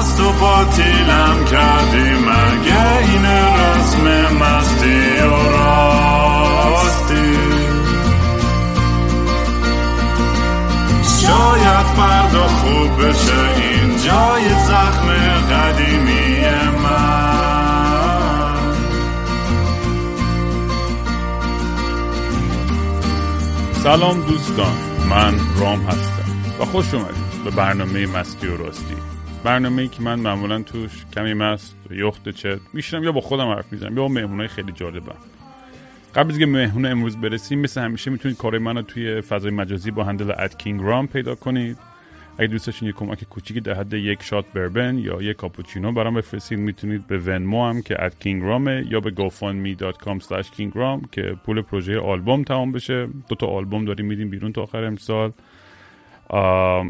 مست و باطیلم کردی مگه این رسم مستی و راستی. شاید فردا خوب بشه این جای زخم قدیمی من. سلام دوستان من رام هستم و خوش اومدید به برنامه مستی و راستی. برنامه ای که من معمولا توش کمی مست یه‌خرده چت میشم یا با خودم حرف می‌زنم یا با مهمونای خیلی جالبم. قبل از که مهمون امروز برسیم مثل همیشه می‌تونید کارهای منو توی فضای مجازی با handle at King Raam پیدا کنید. اگه دوست داشتین یک کمک کوچیکی در حد یک shot bourbon یا یک کاپوچینو برام بفرستید می‌تونید به Venmo هم که at King Raam ه یا به gofundme.com slash kingram که پول پروژه آلبوم تمام بشه. دو تا آلبوم داریم میدیم بیرون تا آخر امسال.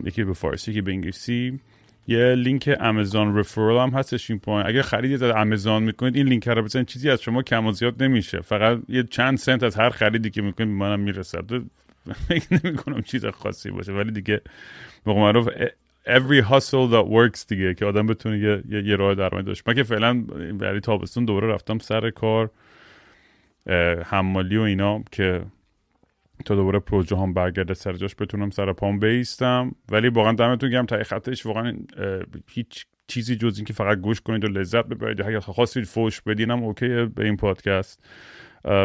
یکی به فارسی یکی به انگلیسی. یه لینک امازون رفرال هم هستش این پایین اگه خریدی از امازون می‌کنید این لینک رو بزنید. چیزی از شما کم و زیاد نمیشه. فقط یه چند سنت از هر خریدی که می‌کنید منم می‌رسد. فکر نمی کنم چیز خاصی باشه. ولی دیگه به معروف every hustle that works دیگه که آدم بتونه یه, یه, یه راه درآمد داشت. من که فعلا برای تابستون دوباره رفتم سر کار حمالی و اینا که تا دوباره پروژه هم برگرده سر جاش بتونم سر پام بیستم. ولی واقعا دمتون گرم تا خطش واقعا هیچ چیزی جز اینکه فقط گوش کنید و لذت ببرید. اگه خواستید فوش بدین هم اوکیه به این پادکست.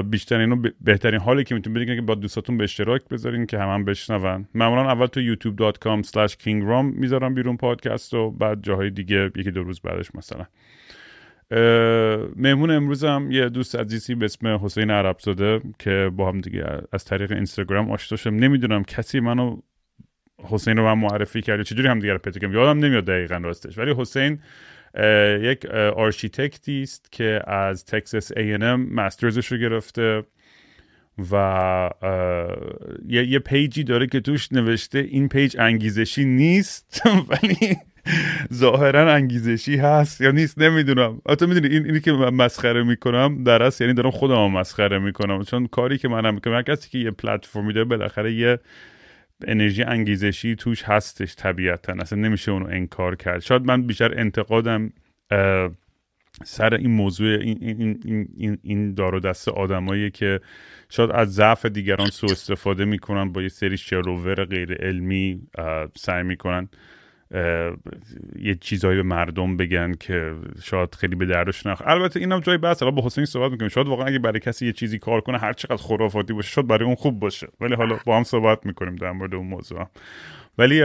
بیشتر اینو بهترین حالی که می‌تونید بدین که با دوستاتون به اشتراک بذارین که هم, هم بشنون. معمولا اول تو youtube.com slash kingram می‌ذارم بیرون پادکست و بعد جاهای دیگه یکی دو روز بعدش مثلا. مهمون امروزم یه دوست عزیزی به اسم حسین عربزاده که با هم دیگه از طریق اینستاگرام آشنا شدم نمی‌دونم کسی منو حسین رو من معرفی کرد چجوری هم دیگه رو پیدا یادم نمیاد دقیقا راستش. ولی حسین یک آرشیتکتی است که از تکساس A&M master's ش رو گرفته و یه, یه page ی داره که توش نوشته این page انگیزشی نیست. ولی ظاهرا انگیزشی هست یا نیست؟ نمی‌دونم. البته می‌دونی این اینی که من مسخره می‌کنم در اصل یعنی دارم خودم مسخره می‌کنم. چون کاری که منم می‌کنم هر کسی که یه پلتفرمی داره بالاخره یه انرژی انگیزشی توش هستش طبیعتا. اصلا نمیشه اونو انکار کرد. شاید من بیشتر انتقادم سر این موضوع این این این این, دار و دست آدمایی که شاید از ضعف دیگران سوء استفاده می‌کنن با یه سری شروور غیر علمی سعی می‌کنن یه چیزایی به مردم بگن که شاید خیلی به دردش نخ البته اینم جای بحث حالا با حسین صحبت می‌کنیم. شاید واقعا اگه برای کسی یه چیزی کار کنه هر چقدر خرافاتی باشه شاید برای اون خوب باشه. ولی حالا با هم صحبت می‌کنیم در مورد اون موضوع. ولی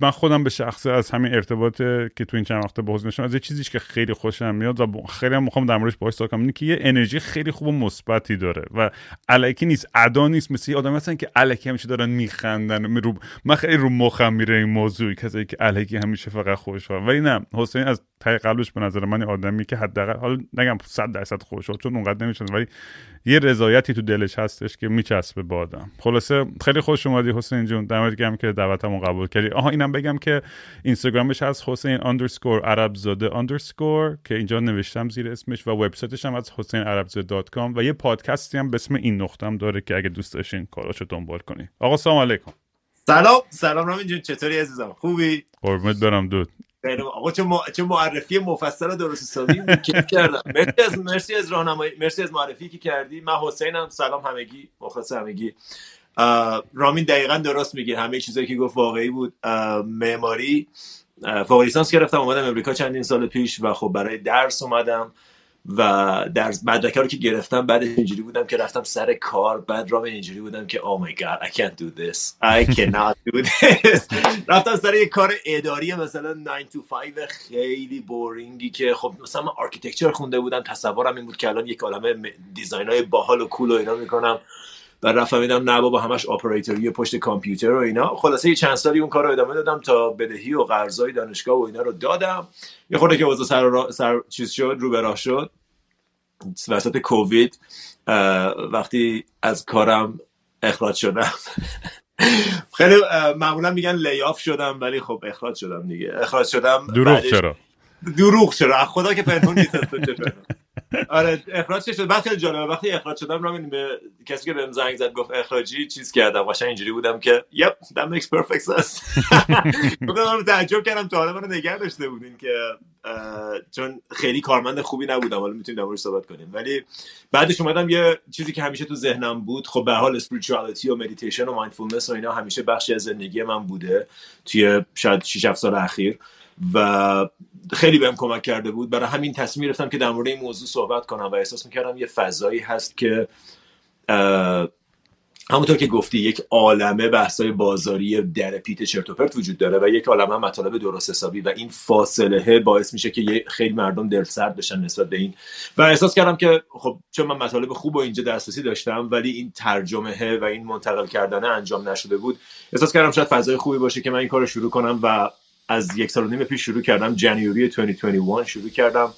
من خودم به شخصه از همین ارتباط که تو این چند وقته با حسین داشتم از یه چیزیش که خیلی خوشم میاد و خیلی هم می‌خوام در موردش باهاش که یه انرژی خیلی خوب و مثبتی داره و الکی نیست ادا نیست. مثل یه آدم هستن که الکی همیشه دارن میخندن می رو من خیلی رو مخم میره این موضوع کسایی که الکی همیشه فقط خوشحال. ولی نه حسین از ته قلبش به نظر من آدمی که حداقل حالا نگم 100 درصد خوشحال چون اونقدر نمیشن ولی یه رضایتی تو دلش هستش که میچسبه به آدم خلاصه خیلی خوش اومدی حسین جون. دمت گرم که دعوتمو قبول کردی. آها اینم بگم که اینستاگرامش هست حسین اندرسکور عربزاده اندرسکور که اینجا نوشتم زیر اسمش و وبسایتش هم از حسین عربزاده و یه پادکستی هم به اسم این نقطه داره که اگه دوست داشتین کاراشو دنبال کنی آقا سلام علیکم. سلام سلام رامین جون. چطوری عزیزم؟ خوبی؟ قربونت برم دود. خیلی. آقا چه, ما... چه معرفی مفصل درست حسابی. کیف کردم؟ مرسی از مرسی از راهنمایی مرسی از معرفی که کردی. من حسینم. سلام همگی. مخلص همگی. رامین دقیقا درست میگه. همه چیزایی که گفت واقعی بود. معماری. فوق لیسانس گرفتم. اومدم امریکا چندین سال پیش و خب برای درس اومدم. و در مدرکه رو که گرفتم بعد اینجوری بودم که رفتم سر کار بعد رام اینجوری بودم که oh my god I can't do this. I cannot do this. رفتم سر یه کار اداری مثلا 9 to 5 خیلی boring ی که خب مثلا من architecture خونده بودم تصورم این بود که الان یک عالمه design های باحال و cool و اینا می‌کنم. و رفتم دیدم نه بابا همش آپراتوری پشت کامپیوتر و اینا. خلاصه یه چند سالی اون کار رو ادامه دادم تا بدهی و قرضای دانشگاه و اینا رو دادم. یه خورده که اوضاع سر, را... سر چیز شد رو به راه شد. وسط کووید وقتی از کارم اخراج شدم. خیلی معمولا میگن لیاف شدم ولی خب اخراج شدم دیگه. اخراج شدم دروغ بعدش- چرا؟ دروغ چرا؟ خدا که پنهون نیست آره اخراج شد؟ بعد خیلی جالبه. وقتی اخراج شدم رامین به کسی که بهم زنگ زد گفت اخراجی چیز کردم. قشنگ اینجوری بودم که yep that makes perfect sense. گفتم تعجب کردم تا حالا منو نگه داشته بودین که چون خیلی کارمند خوبی نبودم. حالا می‌تونیم در صحبت کنیم. ولی بعدش اومدم یه چیزی که همیشه تو ذهنم بود. خب به حال spirituality و مدیتیشن و mindfulness و اینا همیشه بخشی از زندگی من بوده توی شاید 6 7 سال اخیر. و خیلی بهم کمک کرده بود. برای همین تصمیم گرفتم که در مورد این موضوع صحبت کنم و احساس می‌کردم یه فضایی هست که همونطور که گفتی یک عالمه بحثای بازاری در پیت چرتوپرت وجود داره و یک عالمه مطالب درست حسابی و این فاصله باعث میشه که خیلی مردم دل سرد بشن نسبت به این. و احساس کردم که خب چون من مطالب خوب و اینجا دسترسی داشتم ولی این ترجمه و این منتقل کردن انجام نشده بود احساس کردم شاید فضای خوبی باشه که من این کار رو شروع کنم و از یک سال و نیم پیش شروع کردم. جنیوری 2021 شروع کردم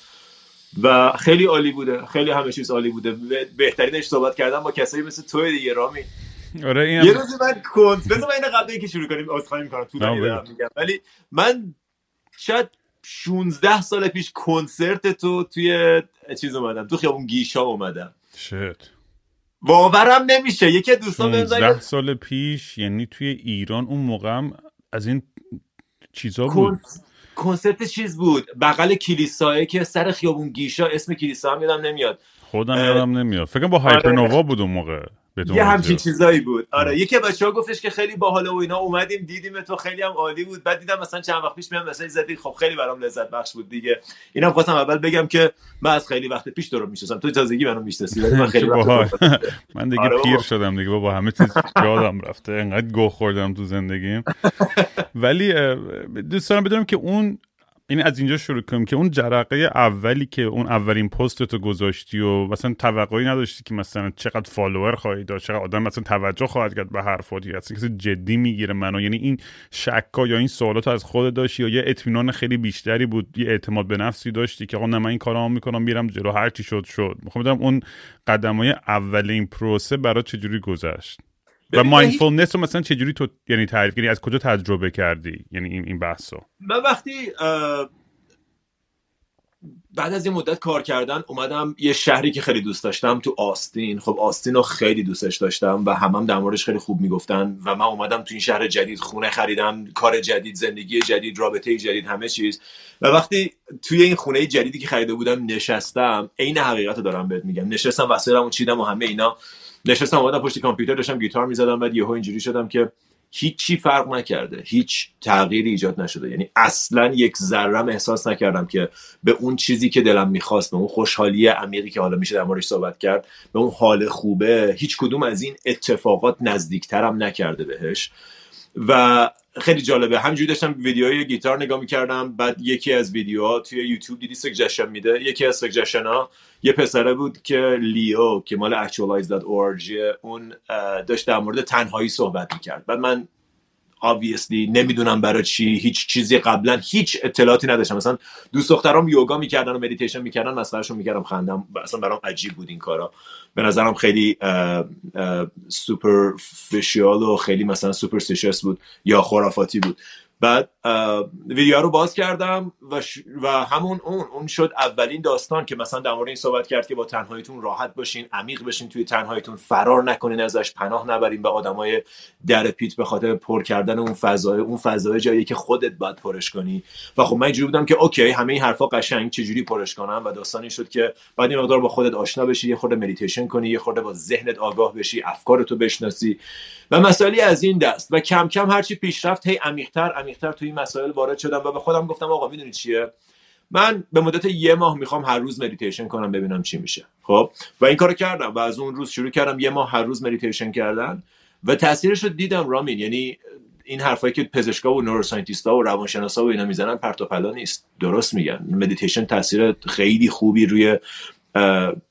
و خیلی عالی بوده. خیلی همه چیز عالی بوده. بهترینش صحبت کردم با کسایی مثل تو دیگه رامی. آره این یه روزی من کنت بذار اینو قبل اینکه شروع کنیم عذرخواهی می‌کنم تو میگم. ولی من شاید 16 سال پیش کنسرت تو توی چیز اومدم تو خیابون گیشا اومدم. شت. باورم نمیشه. یکی دوستان بهم 16 سال پیش یعنی توی ایران اون موقع از این چیزا بود؟ کنسرت چیز بود؟ بغل کلیساه که سر خیابون گیشا اسم کلیسا هم یادم نمیاد. خودم یادم نمیاد. فکر با هایپرنووا آره. بود اون موقع. یه همچین چیزایی بود. آره. یکی بچه ها گفتش که خیلی باحال و اینا. اومدیم دیدیم تو خیلی هم عالی بود. بعد دیدم مثلا چند وقت پیش میام مثلا زدی. خب خیلی برام لذت بخش بود دیگه. اینم خواستم اول بگم که من از خیلی وقت پیش تو رو می‌شناسم تو تازگی منو می‌شناسی ولی من خیلی وقت من دیگه آره پیر شدم دیگه. با همه چیز یادم رفته. انقدر گوه خوردم تو زندگیم. ولی دوست دارم بدونم که اون این از اینجا شروع کنیم که اون جرقه اولی که اون اولین پست تو گذاشتی و مثلا توقعی نداشتی که مثلا چقدر فالوور خواهی داشت چقدر آدم مثلا توجه خواهد کرد به حرفات یا اصلا کسی جدی می‌گیره منو. یعنی این شکا یا این سوالات از خود داشتی یا یه اطمینان خیلی بیشتری بود یه اعتماد به نفسی داشتی که آقا نه من این کارامو می‌کنم میرم جلو. هر چی شد شد. می‌خوام بدونم اون قدمای اول این پروسه برای چجوری گذشت. و مایندفولنس رو مثلا چجوری تو یعنی تعریف یعنی از کجا تجربه کردی؟ یعنی این این بحثو. من وقتی بعد از یه مدت کار کردن اومدم یه شهری که خیلی دوست داشتم تو آستین. خب آستین رو خیلی دوستش داشتم و همم هم در موردش خیلی خوب می‌گفتن و من اومدم تو این شهر جدید خونه خریدم کار جدید زندگی جدید رابطه جدید همه چیز. و وقتی توی این خونه جدیدی که خریده بودم نشستم عین حقیقت رو دارم بهت میگم. نشستم وسایلمو چیدم و همه اینا. نشستم اومدم پشت کامپیوتر داشتم گیتار می‌زدم بعد یهو اینجوری شدم که هیچی فرق نکرده هیچ تغییری ایجاد نشده. یعنی اصلا یک ذرم احساس نکردم که به اون چیزی که دلم می‌خواست به اون خوشحالی عمیقی که حالا میشه در موردش صحبت کرد به اون حال خوبه هیچ کدوم از این اتفاقات نزدیکترم نکرده بهش. و خیلی جالبه. همینجوری داشتم ویدیوهای گیتار نگاه می‌کردم بعد یکی از ویدیوها توی یوتیوب دیدی suggestion میده. یکی از suggestion ها یه پسره بود که Leo که مال actualize.org اون داشت در مورد تنهایی صحبت می‌کرد. بعد من obviously نمی‌دونم برای چی هیچ چیزی قبلا هیچ اطلاعاتی نداشتم. مثلا دوست دخترام یوگا می‌کردن و مدیتیشن می‌کردن مسخرهشون می‌کردم خندم. اصلا برام عجیب بود این کارا. به نظرم خیلی superficial و خیلی مثلا superstitious بود یا خرافاتی بود. بعد ویدیو رو باز کردم و, و همون اون اون شد اولین داستان که مثلا در مورد این صحبت کرد که با تنهاییتون راحت باشین عمیق بشین توی تنهاییتون فرار نکنین ازش پناه نبرین به آدمای در پیت به خاطر پر کردن اون فضای اون فضای جایی که خودت باید پرش کنی. و خب من اینجوری بودم که okay همه این حرفا قشنگ چجوری پرش کنم؟ و داستانی شد که بعد این مقدار با خودت آشنا بشی یه خورده مدیتیشن کنی یه خورده با ذهنت آگاه بشی افکارتو بشناسی. و مسائلی از این دست. و کم کم هرچی پیشرفت هی عمیق‌تر عمیق‌تر توی این مسائل وارد شدم و به خودم گفتم آقا می‌دونی چیه؟ من به مدت یه ماه می‌خوام هر روز مدیتیشن کنم ببینم چی میشه. خب؟ و این کارو کردم و از اون روز شروع کردم یه ماه هر روز مدیتیشن کردن و تاثیرش رو دیدم رامین. یعنی این حرفایی که پزشکا و neuroscientist ا و روانشناسا و اینا می‌زنن پرت و پلا نیست. درست میگن. مدیتیشن تاثیر خیلی خوبی روی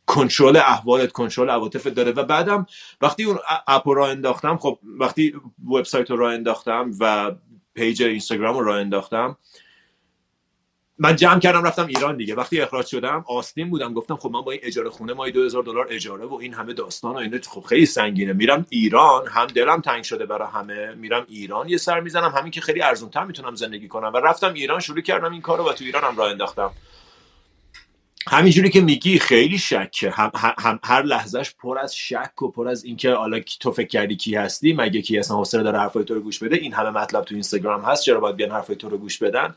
کنترل احوالت کنترل عواطفت داره. و بعدم وقتی اون app رو راه انداختم خب وقتی وبسایت رو راه انداختم و page اینستاگرام رو راه انداختم. من جمع کردم رفتم ایران دیگه. وقتی اخراج شدم آستین بودم. گفتم خب من با این اجاره خونه ماهی 2000 دلار اجاره و این همه داستان و اینا خب خیلی سنگینه. میرم ایران هم دلم تنگ شده برای همه. میرم ایران یه سر می‌زنم. همین که خیلی ارزون تر می‌تونم زندگی کنم. و رفتم ایران شروع کردم این کارو و تو ایرانم راه انداختم. همینجوری که میگی خیلی شکه. هم, هم هر لحظهش پر از شک و پر از اینکه حالا تو فکر کردی کی هستی مگه کی اصلا حوصله داره حرفای تو رو گوش بده؟ این همه مطلب تو اینستاگرام هست چرا باید بیان حرفای تو رو گوش بدن؟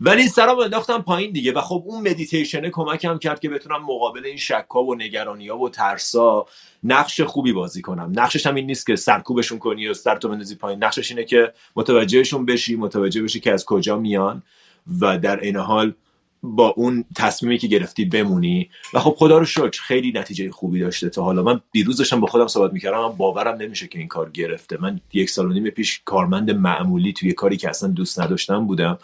ولی سرم انداختم پایین دیگه و خب اون مدیتیشنه کمکم کرد که بتونم مقابل این شکا و نگرانی و ترسا نقش خوبی بازی کنم. نقشش هم این نیست که سرکوبشون کنی و سرتو بندازی پایین. نقشش اینه که متوجهشون بشی متوجه بشی که از کجا میان و در این حال با اون تصمیمی که گرفتی بمونی. و خب خدا رو شکر خیلی نتیجه خوبی داشته تا حالا. من دیروز داشتم با خودم صحبت می‌کردم من باورم نمیشه که این کار گرفته. من یک سال و نیم پیش کارمند معمولی توی کاری که اصلا دوست نداشتم بودم.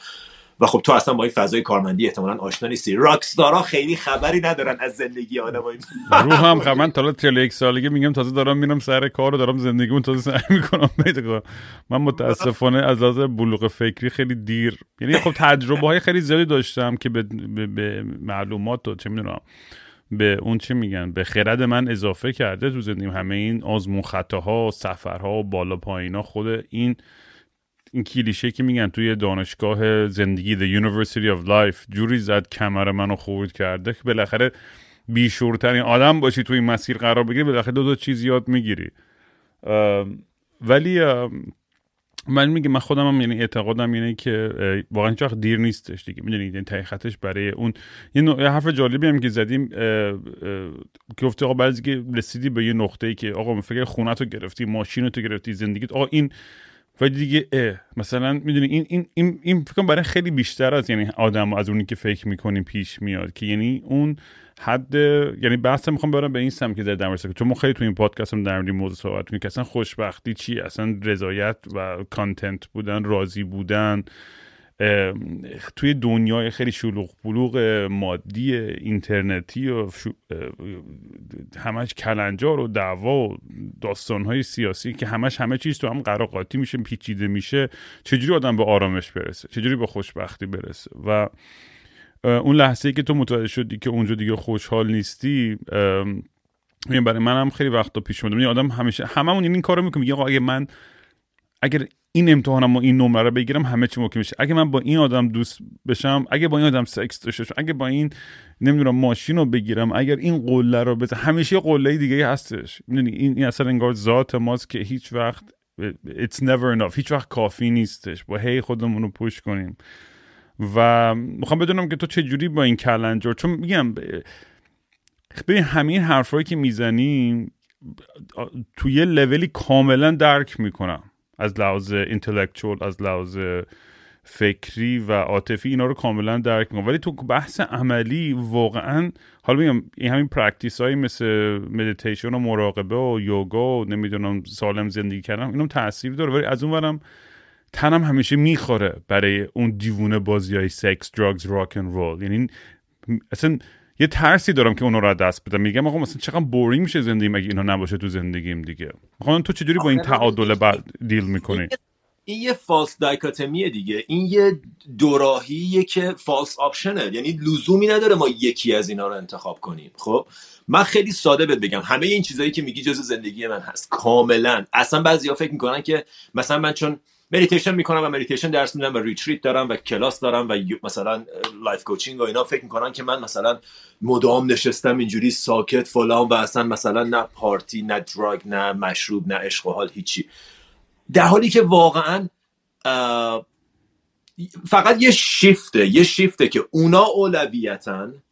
و خب تو اصلا با این فضای کارمندی احتمالا آشنا نیستی. راکستارا خیلی خبری ندارن از زندگی آدمای رو هم خب من تا 41 سالگی میگم تازه دارم میرم سر کار و دارم زندگیمون تازه سعی می‌کنم پیدا من متاسفانه از لحاظ بلوغ فکری خیلی دیر یعنی خب تجربه های خیلی زیادی داشتم که به, به, به معلومات و چه می‌دونم به اون چی میگن به خرد من اضافه کرده تو زندگیم. همه این آزمون خطاها سفرها و بالا پایینا خود این این کلیشه که میگن توی دانشگاه زندگی The University of Life جوری زد کمر منو خورد کرده که بالاخره بیشورترین آدم باشی توی این مسیر قرار بگیری بالاخره دو تا چیز یاد می‌گیری. ولی من میگم من خودم هم یعنی اعتقادم اینه که واقعا هیچ دیر نیستش دیگه می‌دونید این یعنی خطش برای اون. یه حرف جالبی هم که زدیم که گفته آقا بعضی که رسیدی به یه نقطه ای که آقا فکر خونه تو گرفتی ماشین تو گرفتی زندگیت آقا این و دیگه اه مثلا می‌دونی این این این, این فکر برای خیلی بیشتر از یعنی آدم از اونی که فکر می‌کنیم پیش میاد که یعنی اون حد یعنی بحث می‌خوام برم به این سم که در که چون ما خیلی تو این پادکست هم در موضوع صحبت می‌کنیم که اصلا خوشبختی چی اصلا رضایت و کانتنت بودن راضی بودن توی دنیای خیلی شلوغ بلوغ مادی اینترنتی و همش کلنجار و دعوا و داستانهای سیاسی که همش همه چیز تو هم قراقاتی میشه پیچیده میشه چجوری آدم به آرامش برسه؟ چجوری به خوشبختی برسه؟ و اون لحظه ای که تو متوجه شدی که اونجا دیگه خوشحال نیستی برای من هم خیلی وقتا پیش اومده. یعنی آدم همیشه هممون این کارو می‌کنه میگه اگه من اگر این امتحانم و این نمره رو بگیرم همه چی ممکن میشه اگه من با این آدم دوست بشم اگه با این آدم سکس داشته باشم اگه با این نمی‌دونم ماشین رو بگیرم اگر این قله رو بزنم همیشه قله دیگه هستش. می‌دونی؟ این این اصلا انگار ذات ماست که هیچ وقت it's never enough. هیچ وقت کافی نیستش. با هی خودمون رو پوش کنیم. و می‌خوام بدونم که تو چه جوری با این کلنجار؟ چون میگم ببین همین حرفایی که می‌زنیم توی یه لولی کاملا درک می‌کنم. از لحاظ intellectual از لحاظ فکری و عاطفی اینا رو کاملا درک می‌کنم. ولی تو بحث عملی واقعا حالا میگم این همین practice هایی مثل مدیتیشن و مراقبه و یوگا و نمی‌دونم سالم زندگی کردن اینم تاثیر داره. ولی از اون تنم همیشه می‌خاره برای اون دیوونه بازی های sex drugs rock and roll یعنی اصلا یه ترسی دارم که اونو از دست بدم. میگم آقا مثلا چقدر boring میشه زندگی اگه اینا نباشه تو زندگیم دیگه. می‌خوام تو چجوری با این تعادل بعد deal می‌کنی؟ این یه false dichotomy ه دیگه. این یه دوراهیه که false option ه یعنی لزومی نداره ما یکی از اینا رو انتخاب کنیم. خب؟ من خیلی ساده بهت بگم. همه این چیزایی که میگی جز زندگی من هست. کاملا. اصلا بعضیا فکر می‌کنن که مثلا من چون مدیتیشن می‌کنم و مدیتیشن درس میدم و retreat دارم و کلاس دارم و مثلا life coaching و اینا. فکر می‌کنن که من مثلا مدام نشستم اینجوری ساکت فلان و اصلا مثلا نه پارتی نه drug نه مشروب نه عشق و حال هیچی. در حالی که واقعا فقط یه شیفته یه شیفته که اونا اولویتن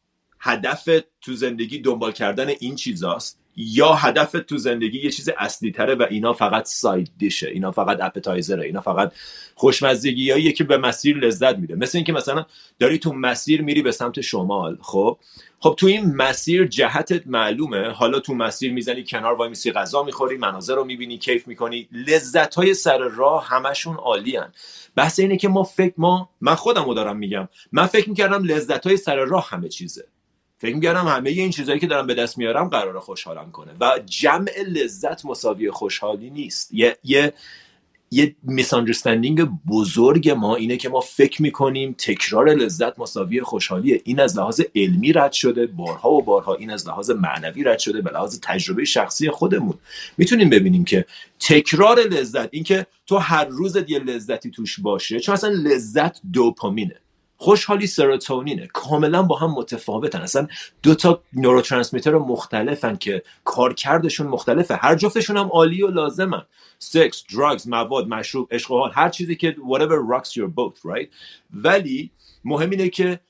هدف تو زندگی دنبال کردن این چیزاست. یا هدف تو زندگی یه چیز اصلی تره و اینا فقط side dish ه اینا فقط appetizer ه اینا فقط خوشمزگی که به مسیر لذت میده. مثل اینکه مثلا داری تو مسیر میری به سمت شمال خب؟ خب تو این مسیر جهتت معلومه. حالا تو مسیر می‌زنی کنار وای میسی غذا می‌خوری مناظر رو می‌بینی کیف می‌کنی. لذت های سر راه همشون عالی هن. بحث اینه که ما فکر ما من خودم رو دارم میگم. من فکر می‌کردم لذت های سر راه همه چیزه. فکر می‌کردم همه این چیزهایی که دارم به دست میارم قرار خوشحالم کنه. و جمع لذت مساوی خوشحالی نیست. یه یه یه میساندرستندینگ بزرگ ما اینه که ما فکر می‌کنیم تکرار لذت مساوی خوشحالیه. این از لحاظ علمی رد شده بارها و بارها این از لحاظ معنوی رد شده به لحاظ تجربه شخصی خودمون. می‌تونیم ببینیم که تکرار لذت اینکه تو هر روزت یه لذتی توش باشه چون اصلا لذت دوپامینه. خوشحالی سروتونینه. کاملا با هم متفاوتن. اصلا دو تا نوروترانسمیتر مختلفن که کارکردشون مختلفه. هر جفتشون هم عالی و لازمن. sex drugs مواد مشروب عشق حال هر چیزی که whatever rocks your boat right? ولی مهم اینه که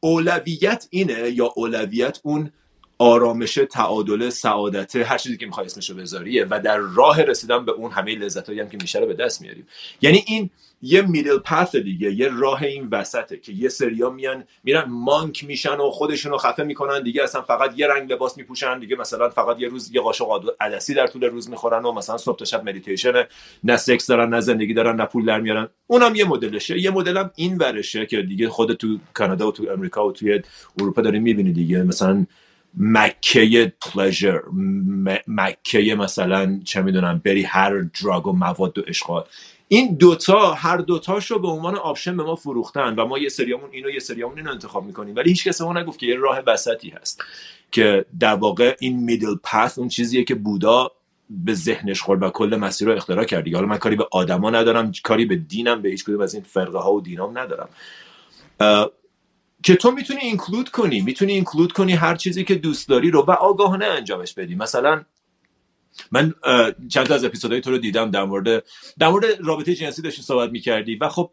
اولویت اینه یا اولویت اون آرامش تعادل سعادت هر چیزی که می‌خوای اسمشو بذاری و در راه رسیدن به اون همه لذت هم که میشه رو به دست میاریم. یعنی این یه middle path دیگه یه راه این وسطه که یه سریا میان میرن monk میشن و خودشونو خفه می‌کنن. دیگه اصلا فقط یه رنگ لباس میپوشن. دیگه مثلا فقط یه روز یه قاشق عدسی در طول روز می‌خورن و مثلا صبح تا شب مدیتیشن نه سکس دارن نه زندگی دارن نه پول در میارن. اونم یه مدلشه. یه مدلم این ورشه که دیگه خود تو کانادا و تو امریکا و توی اروپا داریم می‌بینی دیگه. مثلا max pleasure max مثلا چه می‌دونم بری هر drug و مواد و اشغال. این دوتا هر دوتاش رو به عنوان option به ما فروختن و ما یه سریامون اینو یه سریامون اینو انتخاب می‌کنیم. ولی هیچ کس ما نگفت که یه راه وسطی هست که در واقع این middle path اون چیزیه که بودا به ذهنش خورد و کل مسیر رو اختراع کرد. حالا من کاری به آدما ندارم کاری به دینم به هیچ کدوم از این فرقه ها و دینام ندارم. که تو می‌تونی اینکلود کنی می‌تونی اینکلود کنی هر چیزی که دوست داری رو و آگاهانه انجامش بدی. مثلا من چند تا از اپیزودهای تو رو دیدم در مورد در مورد رابطه جنسی داشتی صحبت می‌کردی و خب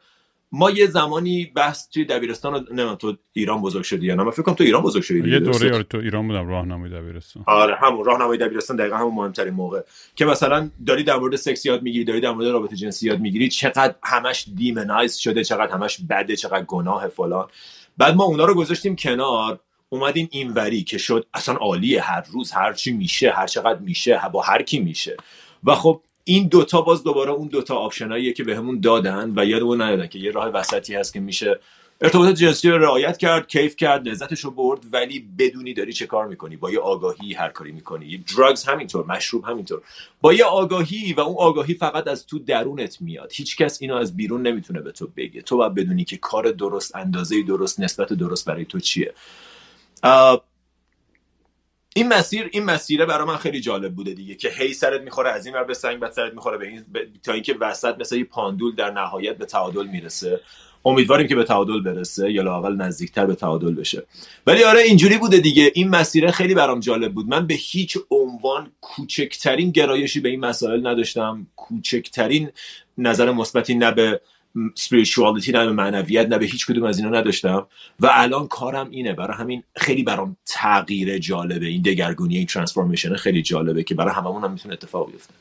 ما یه زمانی بحث توی دبیرستان نه تو ایران بزرگ شدی یا نه؟ من فکر کنم تو ایران بزرگ شدی یه دوره آره تو ایران بودم راهنمای دبیرستان. آره همون راهنمای دبیرستان دقیقا همون مهمترین موقع. که مثلا داری در مورد سکس یاد می‌گیری داری در مورد رابطه جنسی یاد می‌گیری چقدر همش دیمنایز شده چقدر همش بده چقدر گناه فلان. بعد ما اونا رو گذاشتیم کنار. اومدیم اینوری که شد اصلا عالیه. هر روز هر چی میشه هر چقدر میشه با هر کی میشه. و خب این دوتا باز دوباره اون دوتا آپشناییه که بهمون به دادن و یادمون ندادن که یه راه وسطی هست که میشه ارتباطات جنسی رو رعایت کرد کیف کرد لذتش رو برد ولی بدونی داری چه کار می‌کنی. با یه آگاهی هر کاری می‌کنی. درگز همینطور مشروب همینطور. با یه آگاهی و اون آگاهی فقط از تو درونت میاد. هیچکس اینو از بیرون نمی‌تونه به تو بگه. تو باید بدونی که کار درست اندازه درست نسبت درست برای تو چیه. این مسیر این مسیره برای من خیلی جالب بوده دیگه که هی سرت می‌خوره از این ور به سنگ بعد سرت می‌خوره به این تا اینکه وسط مثل یه پاندول در نهایت به تعادل می‌رسه. امیدواریم که به تعادل برسه یا لاقل نزدیکتر به تعادل بشه. ولی آره اینجوری بوده دیگه. این مسیره خیلی برام جالب بود. من به هیچ عنوان کوچکترین گرایشی به این مسائل نداشتم. کوچکترین نظر مثبتی نه به spirituality نه به معنویت نه به هیچ کدوم از اینا نداشتم. و الان کارم اینه برای همین خیلی برام تغییر جالبه. این دگرگونی این ترانسفورمیشن خیلی جالبه که برای هممون هم می‌تونه اتفاق بیفته.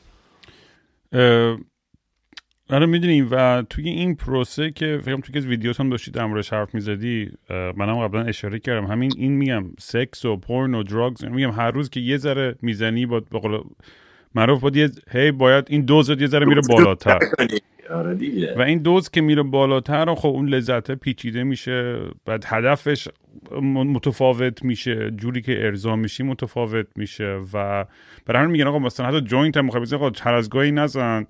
آره می‌دونیم و توی این پروسه که فکرم توی که ویدیوت هم داشتی موردش حرف می‌زدی منم قبلا اشاره کردم. همین این میگم سکس و پورن و دراگز میگم هر روز که یه ذره می‌زنی با به معروف باید یه هی باید این دوزت یه ذره میره بالاتر. آره و این دوز که میره بالاتر خب اون لذت پیچیده میشه. بعد هدفش متفاوت میشه. جوری که ارضا میشی متفاوت میشه. و برای همین میگن آقا مثلا حتی joint هم می‌خوای آقا هر از گاهی نزن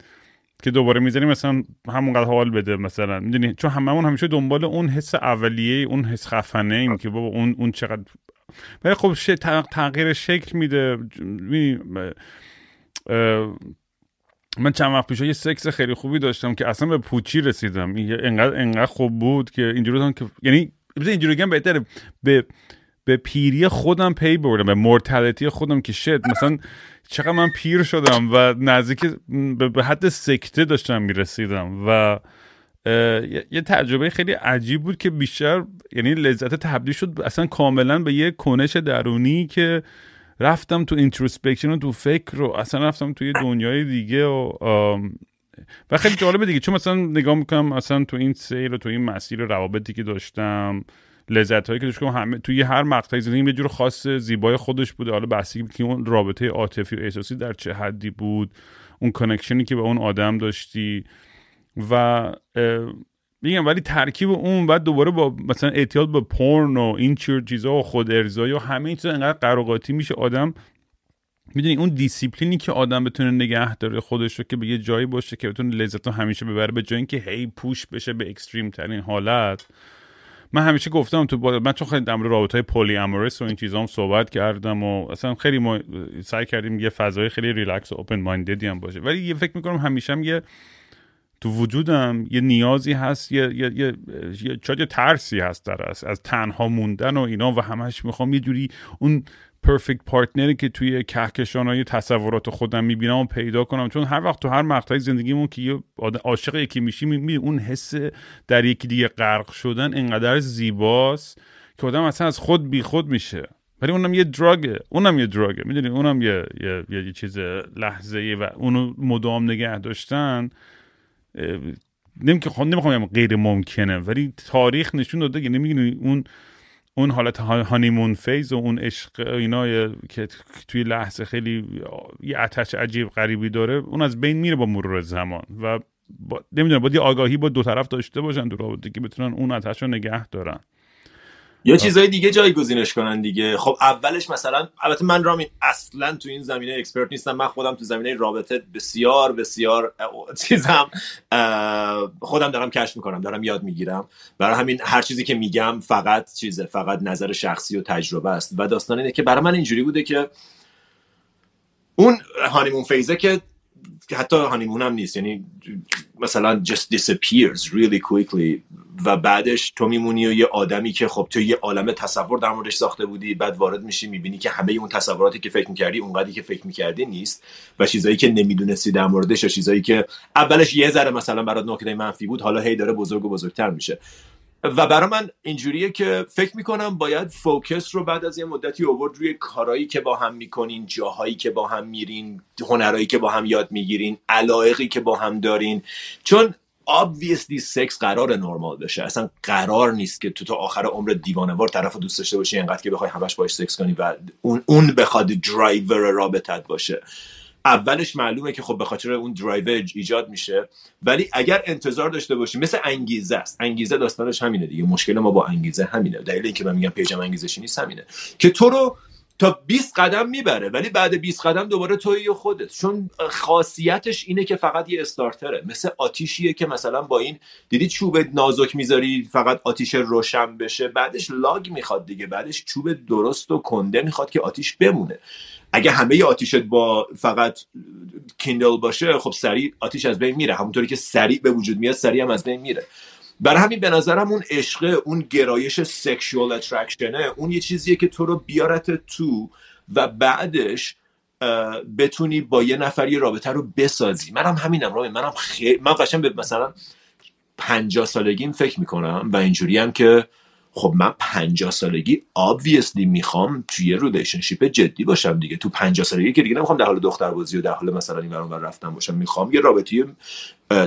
که دوباره می‌زنی مثلا همونقدر حال بده مثلا. می‌دونی؟ چون هممون همیشه دنبال اون حس اولیه اون حس خفنه ایم که بابا اون اون چقدر ولی خب تغییر شکل میده. من چند وقت پیش یه سکس خیلی خوبی داشتم که اصلا به پوچی رسیدم. اینقدر انقدر خوب بود که اینجوری که یعنی اینجوری بگم بهتره. به به پیری خودم پی بردم به mortality خودم که شد مثلا چقدر من پیر شدم و نزدیک به حد سکته داشتم می‌رسیدم و یه تجربه خیلی عجیب بود که بیشتر یعنی لذت تبدیل شد. اصلا کاملا به یه کنش درونی که رفتم تو introspection و تو فکر و اصلا رفتم توی دنیای دیگه و و خیلی جالبه دیگه. چون مثلا نگاه می‌کنم اصلا تو این سیر و تو این مسیر روابطی که داشتم لذت هایی که داشتم همه توی هر مقطعی زندگی یه جور خاص زیبای خودش بوده. حالا بحثی که اون رابطه عاطفی و احساسی در چه حدی بود اون connection ی که با اون آدم داشتی و میگم ولی ترکیب اون بعد دوباره با مثلا اعتیاد به پورن و این چیز چیزا و خود ارضایی و همه این چیزا انقدر قر و قاطی میشه آدم می‌دونی اون دیسیپلینی که آدم بتونه نگه داره خودش رو که به یه جایی باشه که بتونه لذت رو همیشه ببره به جای اینکه هی push بشه به extreme ترین حالت. من همیشه گفتم تو با... من چون خیلی در رابطه های polyamorous و این چیزا هم صحبت کردم و اصلا خیلی ما سعی کردیم یه فضای خیلی ریلکس و open-minded ی هم باشه. ولی یه فکر می‌کنم همیشه هم یه تو وجودم یه نیازی هست یه, یه،, یه،, یه،, ترسی هست در از, از تنها موندن و اینا و همش می‌خوام یه جوری اون perfect partner ی که توی کهکشان های تصورات خودم می‌بینم و پیدا کنم. چون هر وقت تو هر مقطعی زندگیمون که یه عاشق یکی میشی می اون حس در یکی دیگه غرق شدن انقدر زیباست که آدم اصلا از خود بی خود میشه. ولی اونم یه دراگه اونم یه دراگه می‌دونی؟ اونم یه یه, یه چیز لحظه و اونو مدام نگه داشتن نمی‌خوام نمی‌خوام غیر ممکنه ولی تاریخ نشون داده که نمی‌دونی اون اون حالت هانیمون فیز و اون عشق اینا که توی لحظه خیلی یه اتش عجیب غریبی داره اون از بین میره با مرور زمان و با... نمی‌دونم باید یه آگاهی با دو طرف داشته باشن دو رابطه که بتونن اون اتش رو نگه دارن. یا چیزهای دیگه جایگزینش کنن دیگه. خب اولش مثلا البته من رامین اصلا تو این زمینه اکسپرت نیستم. من خودم تو زمینه رابطه بسیار بسیار چیزم خودم دارم کشف می‌کنم دارم یاد می‌گیرم. برای همین هر چیزی که میگم فقط چیزه فقط نظر شخصی و تجربه است. و داستان اینه که برای من اینجوری بوده که اون هانیمون فیزه که حتی هانیمون هم نیست. یعنی مثلا just disappears really quickly و بعدش تو میمونی و یه آدمی که خب تو یه عالم تصور در موردش ساخته بودی بعد وارد میشی می‌بینی که همه اون تصوراتی که فکر می‌کردی اونقدری که فکر می‌کردی نیست و چیزایی که نمی‌دونستی در موردش یا چیزایی که اولش یه ذره مثلا برات نکته منفی بود حالا هی داره بزرگ و بزرگتر میشه. و برای من اینجوریه که فکر می‌کنم باید فوکس رو بعد از یه مدتی اوورد روی کارهایی که با هم می‌کنین جاهایی که با هم میرین هنرهایی که با هم یاد می‌گیرین علایقی که با هم دارین. چون obviously سکس قرار نرمال بشه. اصلا قرار نیست که تو تا آخر عمر دیوانه‌وار طرف دوست داشته باشی انقدر که بخوای همش باهاش سکس کنی و اون اون بخواد درایور رابطت باشه. اولش معلومه که خب به خاطر اون درایور ایجاد میشه ولی اگر انتظار داشته باشی مثل انگیزه است. انگیزه داستانش همینه دیگه. مشکل ما با انگیزه همینه. دلیل اینکه من میگم پیجم انگیزشی نیست همینه. که تو رو تا 20 قدم می‌بره ولی بعد 20 قدم دوباره توی خودت. چون خاصیتش اینه که فقط یه استارتره. مثل آتیشیه که مثلا با این دیدی چوب نازک می‌ذاری فقط آتیش روشن بشه بعدش لاگ می‌خواد دیگه. بعدش چوب درست و کنده می‌خواد که آتیش بمونه. اگه همه آتیشت با فقط کیندل باشه خب سریع آتیش از بین میره. همونطوری که سریع به وجود میاد سریع هم از بین میره. برای همین به نظرم اون عشق اون گرایش سکشوال اترکشنه اون یه چیزیه که تو رو بیارت تو و بعدش بتونی با یه نفر یه رابطه رو بسازی. منم همینم رامین. منم خیلی من قشنگ به مثلا 50 سالگیم فکر می‌کنم و اینجوری هم که خب من 50 سالگی obviously می‌خوام توی یه relationship جدی باشم دیگه. تو 50 سالگی که دیگه نمی‌خوام در حال دختر بازی و در حال مثلا این اونور رفتن باشم. می‌خوام یه رابطه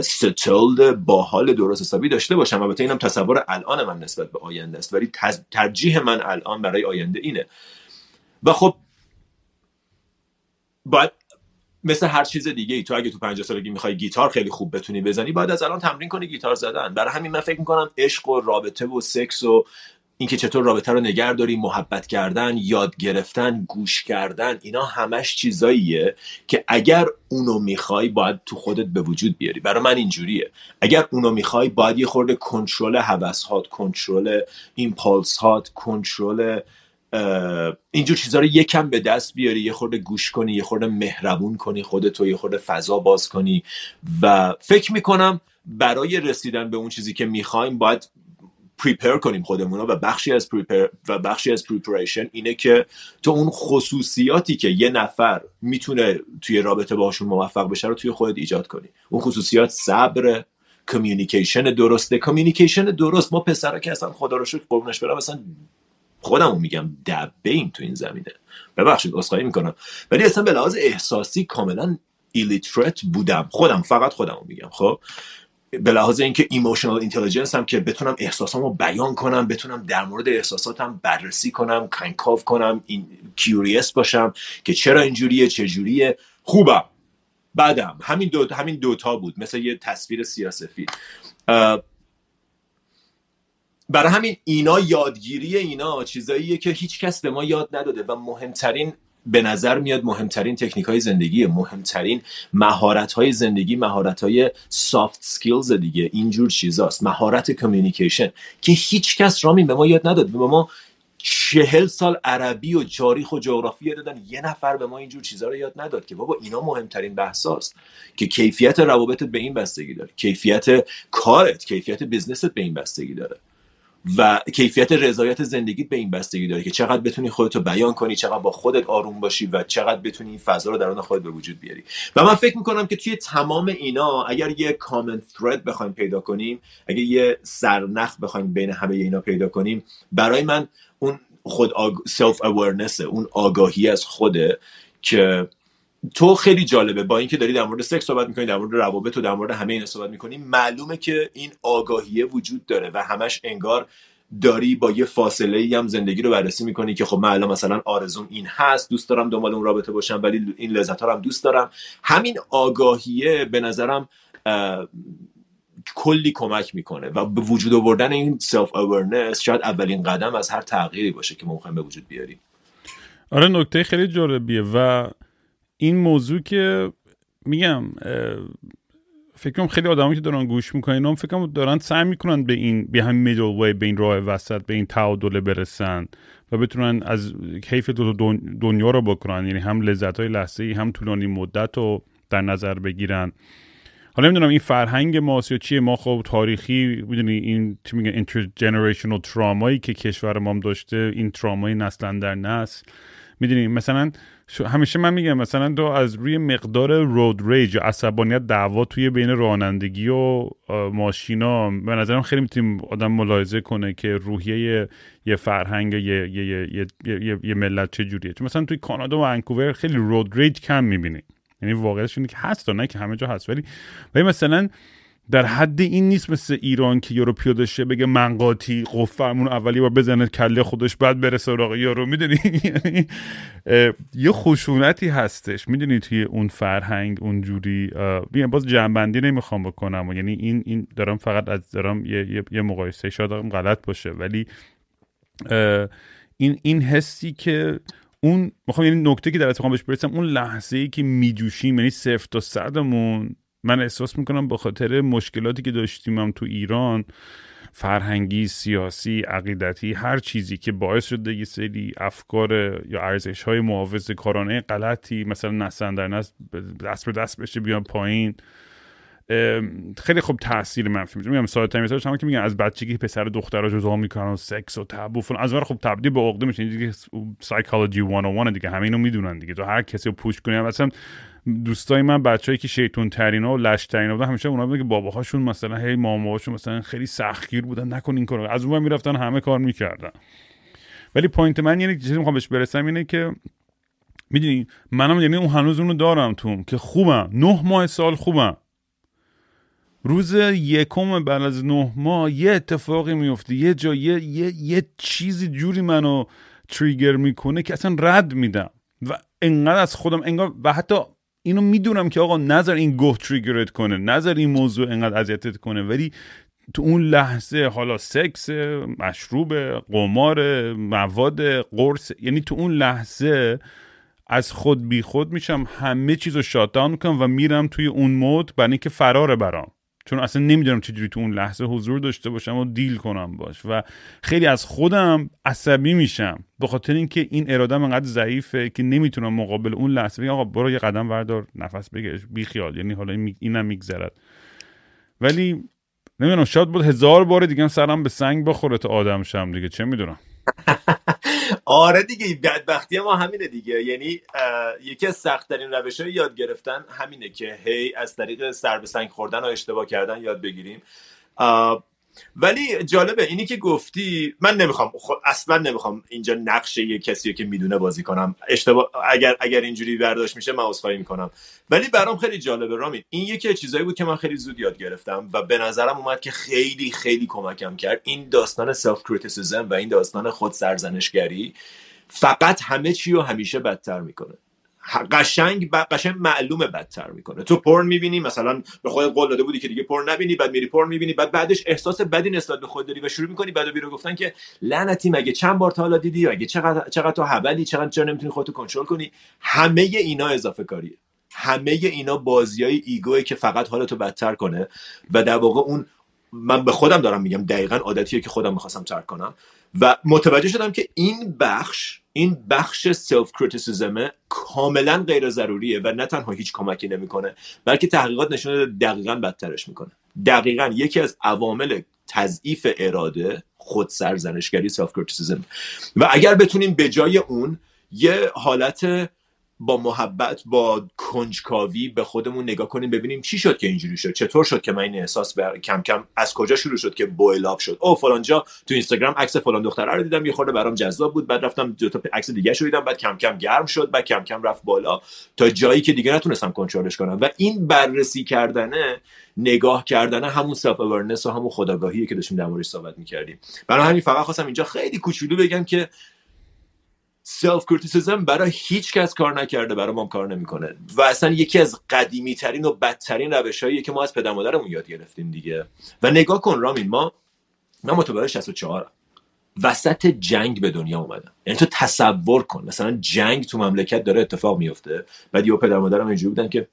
settled حال درست حسابی داشته باشم. البته اینم تصور الان من نسبت به آینده است. ولی ترجیح من الان برای آینده اینه. و خب باید مثل هر چیز دیگه ای تو اگه تو 50 سالگی می‌خوای گیتار خیلی خوب بتونی بزنی باید از الان تمرین کنی گیتار زدن. برای همین من فکر می‌کنم عشق و رابطه و سکس و اینکه چطور رابطه رو نگر داری محبت کردن یاد گرفتن گوش کردن اینا همش چیزاییه که اگر اونو می‌خوای باید تو خودت به وجود بیاری. برای من اینجوریه. اگر اونو می‌خوای باید یه خورده کنترل حوس هات کنترل impulse هات کنترل اینجور چیزها رو یکم به دست بیاری یه خورده گوش کنی یه خورده مهربون کنی خودتو یه خورده فضا باز کنی. و فکر می‌کنم برای رسیدن به اون چیزی که می‌خوایم باید prepare کنیم خودمون و بخشی از prepare و بخشی از preparation اینه که تو اون خصوصیاتی که یه نفر می‌تونه توی رابطه باشون موفق بشه رو توی خودت ایجاد کنی. اون خصوصیات صبر communication درسته. communication درست. ما پسرا که اصلا خدا رو شکر قربونش برم اصلا خودمو میگم دبه ایم تو این زمینه. ببخشید استفاده می‌کنم. ولی اصلا به لحاظ احساسی کاملا illiterate بودم. خودم فقط خودمو میگم خب؟ به لحاظ اینکه emotional intelligence هم که بتونم احساسامو بیان کنم بتونم در مورد احساساتم بررسی کنم کنکاش کنم این curious باشم که چرا اینجوریه چجوریه خوبم. بعدم همین دو همین دوتا بود. مثل یه تصویر سیاه‌سفید برای همین اینا یادگیری اینا چیزاییه که هیچ کس به ما یاد نداده و مهمترین به نظر میاد مهمترین تکنیک های زندگی مهمترین مهارت های زندگی مهارت های soft skills دیگه. اینجور چیزاست. مهارت communication که هیچ کس رامین به ما یاد نداد. به ما چهل سال عربی و تاریخ و جغرافی دادن. یه نفر به ما اینجور چیزها رو یاد نداد که بابا اینا مهمترین بحثاست که کیفیت روابطت به این بستگی داره. کیفیت کارت کیفیت business ت به این بستگی داره. و کیفیت رضایت زندگیت به این بستگی داره که چقدر بتونی خودتو بیان کنی چقدر با خودت آروم باشی و چقدر بتونی این فضا رو درون خودت به وجود بیاری. و من فکر می‌کنم که توی تمام اینا اگر یه common thread بخوایم پیدا کنیم اگر یه سرنخ بخوایم بین همه اینا پیدا کنیم برای من اون خود آگ... self اون آگاهی از خوده که تو خیلی جالبه. با اینکه داری در مورد سکس صحبت می‌کنی در مورد روابط و در مورد همه اینا صحبت می‌کنی معلومه که این آگاهیه وجود داره و همش انگار داری با یه فاصله ای هم زندگی رو بررسی می‌کنی که خب من الان مثلا آرزوم این هست دوست دارم دنبال اون رابطه باشم ولی این لذت ها هم دوست دارم. همین آگاهیه به نظرم کلی کمک می‌کنه و به وجود آوردن این self awareness شاید اولین قدم از هر تغییری باشه که ما به وجود بیاریم آره نکته خیلی جالبیه و این موضوع که میگم فکر کنم خیلی آدمایی که دارن گوش می‌کنن هم فکر کنم دارن سعی می‌کنن به این به همین میدل وی به این راه وسط به این تعادل برسن و بتونن از کیف دو دنیا رو بکنن یعنی هم لذت های لحظه ای هم طولانی مدت رو در نظر بگیرن. حالا نمی‌دونم این فرهنگ ماست یا چیه. ما خب تاریخی می‌دونی این چی میگه اینترجنریشنال ترامایی که کشور ما داشته این ترامای نسل در نسل. می‌دونی مثلا همیشه من میگم مثلا تو از روی مقدار رود ریج عصبانیت دعوا توی بین رانندگی و ماشینا به نظرم خیلی می‌تونیم آدم ملاحظه کنه که روحیه یه فرهنگ یه, یه, یه, یه, یه ملت چه جوریه. چون مثلا توی کانادا و انکوور خیلی رود ریج کم می‌بینی. یعنی واقعش اینه که هست نه که همه جا هست. ولی ولی مثلا در حد این نیست مثل ایران که یارو پیاده بگه من قاطی قفرمون اولی با بزنه کله خودش بعد بره سراغ یارو می‌دونی؟ یعنی یه خشونتی هستش. می‌دونی توی اون فرهنگ اونجوری بیان باز جنبندی نمی‌خوام بکنم. و یعنی این این دارم فقط از دارم یه, یه،, یه مقایسه شاید غلط باشه. ولی این این حسی که اون می‌خوام یعنی نکته که در اتفاق بهش برسم اون لحظه ای که میجوشیم یعنی صفر تا صدمون من احساس می‌کنم به خاطر مشکلاتی که داشتیم هم تو ایران فرهنگی سیاسی عقیدتی هر چیزی که باعث شده یه سری افکار یا ارزش های محافظ کارانه غلطی مثلا نسل در نسل دست به دست بشه بیان پایین. خیلی خوب تاثیر منفی میشه میگم ساده مثالش که میگن از بچگی پسر دخترها جدا می‌کنن و سکس و تبو فلان. از خب تبدیل به عقده میشه. دیگه سایکولوژی 101 دیگه. همه اینو می‌دونن دیگه. تو هر کسی رو پوش کنی. مثلا دوستای من بچه‌ای که شیطون ترین و لش ترین بودن همیشه اونا که باباهاشون مثلا هی ماماهاشون مثلا خیلی سختگیر بودن نکن این کارو. از اون می‌رفتن همه کار می‌کردن. ولی point من یعنی چیزی می‌خوام بهش برسم اینه که می‌دونی منم یعنی اون هنوز اونو دارم تو که خوبم. نه ماه سال خوبم. روز یکم بعد از نه ماه یه اتفاقی میفته یه جا یه, یه, یه چیزی جوری منو trigger می‌کنه که اصلا رد میدم. و انقدر از خودم انگار و حتی اینو می‌دونم که آقا نذار این گوه trigger ت کنه نذار این موضوع انقدر اذیتت کنه ولی تو اون لحظه حالا سکس مشروب قمار مواد قرص یعنی تو اون لحظه از خود بی خود میشم همه چیز رو شاتدان می‌کنم و میرم توی اون مود برای اینکه فرار برام. چون اصلا نمی‌دونم چجوری تو اون لحظه حضور داشته باشم و دیل کنم باش. و خیلی از خودم عصبی میشم. به خاطر اینکه این ارادم انقدر ضعیفه که نمی‌تونم مقابل اون لحظه بگم آقا برو یه قدم بردار نفس بگش بی خیال. یعنی حالا اینم میگذرد. ولی نمی‌دونم شاید بود هزار بار دیگه سرم به سنگ بخوره تا آدم شم دیگه. چه می‌دونم. آره دیگه بدبختی ما همینه دیگه. یعنی یکی از سختترین روش های یاد گرفتن همینه که هی از طریق سر به سنگ خوردن و اشتباه کردن یاد بگیریم. ولی جالبه اینی که گفتی من نمی‌خوام اصلا نمی‌خوام اینجا نقش یه کسی که می‌دونه بازی کنم. اشتباه اگر اگر اینجوری برداشت میشه من عذرخواهی می‌کنم. ولی برام خیلی جالبه رامین این یکی چیزایی بود که من خیلی زود یاد گرفتم و به نظرم اومد که خیلی خیلی کمکم کرد. این داستان self criticism و این داستان خود سرزنشگری فقط همه چی رو همیشه بدتر می‌کنه. قشنگ قشنگ معلومه بدتر می‌کنه. تو پرن می‌بینی مثلا به خودت قول داده بودی که دیگه پرن نبینی بعد میری پرن می‌بینی بعد بعدش احساس بدی نسبت به خود داری و شروع می‌کنی بعد بیراه گفتن که لعنتی مگه چند بار تا حالا دیدی؟ مگه چقدر چقدر تو حبلی چقدر چرا نمی‌تونی خودتو کنترل کنی؟ همه اینا اضافه کاریه. همه اینا بازی های ایگوه که فقط حالتو بدتر کنه و در واقع اون من به خودم دارم میگم دقیقا عادتیه که خودم می‌خواستم ترک کنم. و متوجه شدم که این بخش این بخش self criticism کاملا غیر ضروریه و نه تنها هیچ کمکی نمی‌کنه بلکه تحقیقات نشون داده دقیقا بدترش می‌کنه. دقیقا یکی از عوامل تضعیف اراده خود سرزنشگری self criticism و اگر بتونیم به جای اون یه حالت با محبت با کنجکاوی به خودمون نگاه کنیم ببینیم چی شد که اینجوری شد. چطور شد که من این احساس بر... کم کم از کجا شروع شد که boil شد؟ او فلان جا تو اینستاگرام عکس فلان دختره رو دیدم یه خورده برام جذاب بود. بعد رفتم دو تا عکس دیگه شو دیدم بعد کم کم گرم شد بعد کم کم رفت بالا تا جایی که دیگه نتونستم کنترلش کنم. و این بررسی کردنه نگاه کردنه همون self awareness و همون خودآگاهیه که داشتیم در موردش صحبت می‌کردیم. برای همین فقط خواستم اینجا خیلی کوچولو بگم که self criticism برای هیچ کس کار نکرده برای ما کار نمی‌کنه. و اصلا یکی از قدیمی ترین و بدترین روش هاییه که ما از پدر مادرمون یاد گرفتیم دیگه. و نگاه کن رامین ما من متولد 64 وسط جنگ به دنیا اومدم. یعنی تو تصور کن مثلا جنگ تو مملکت داره اتفاق میفته بعد یه پدر مادرم اینجوری بودن که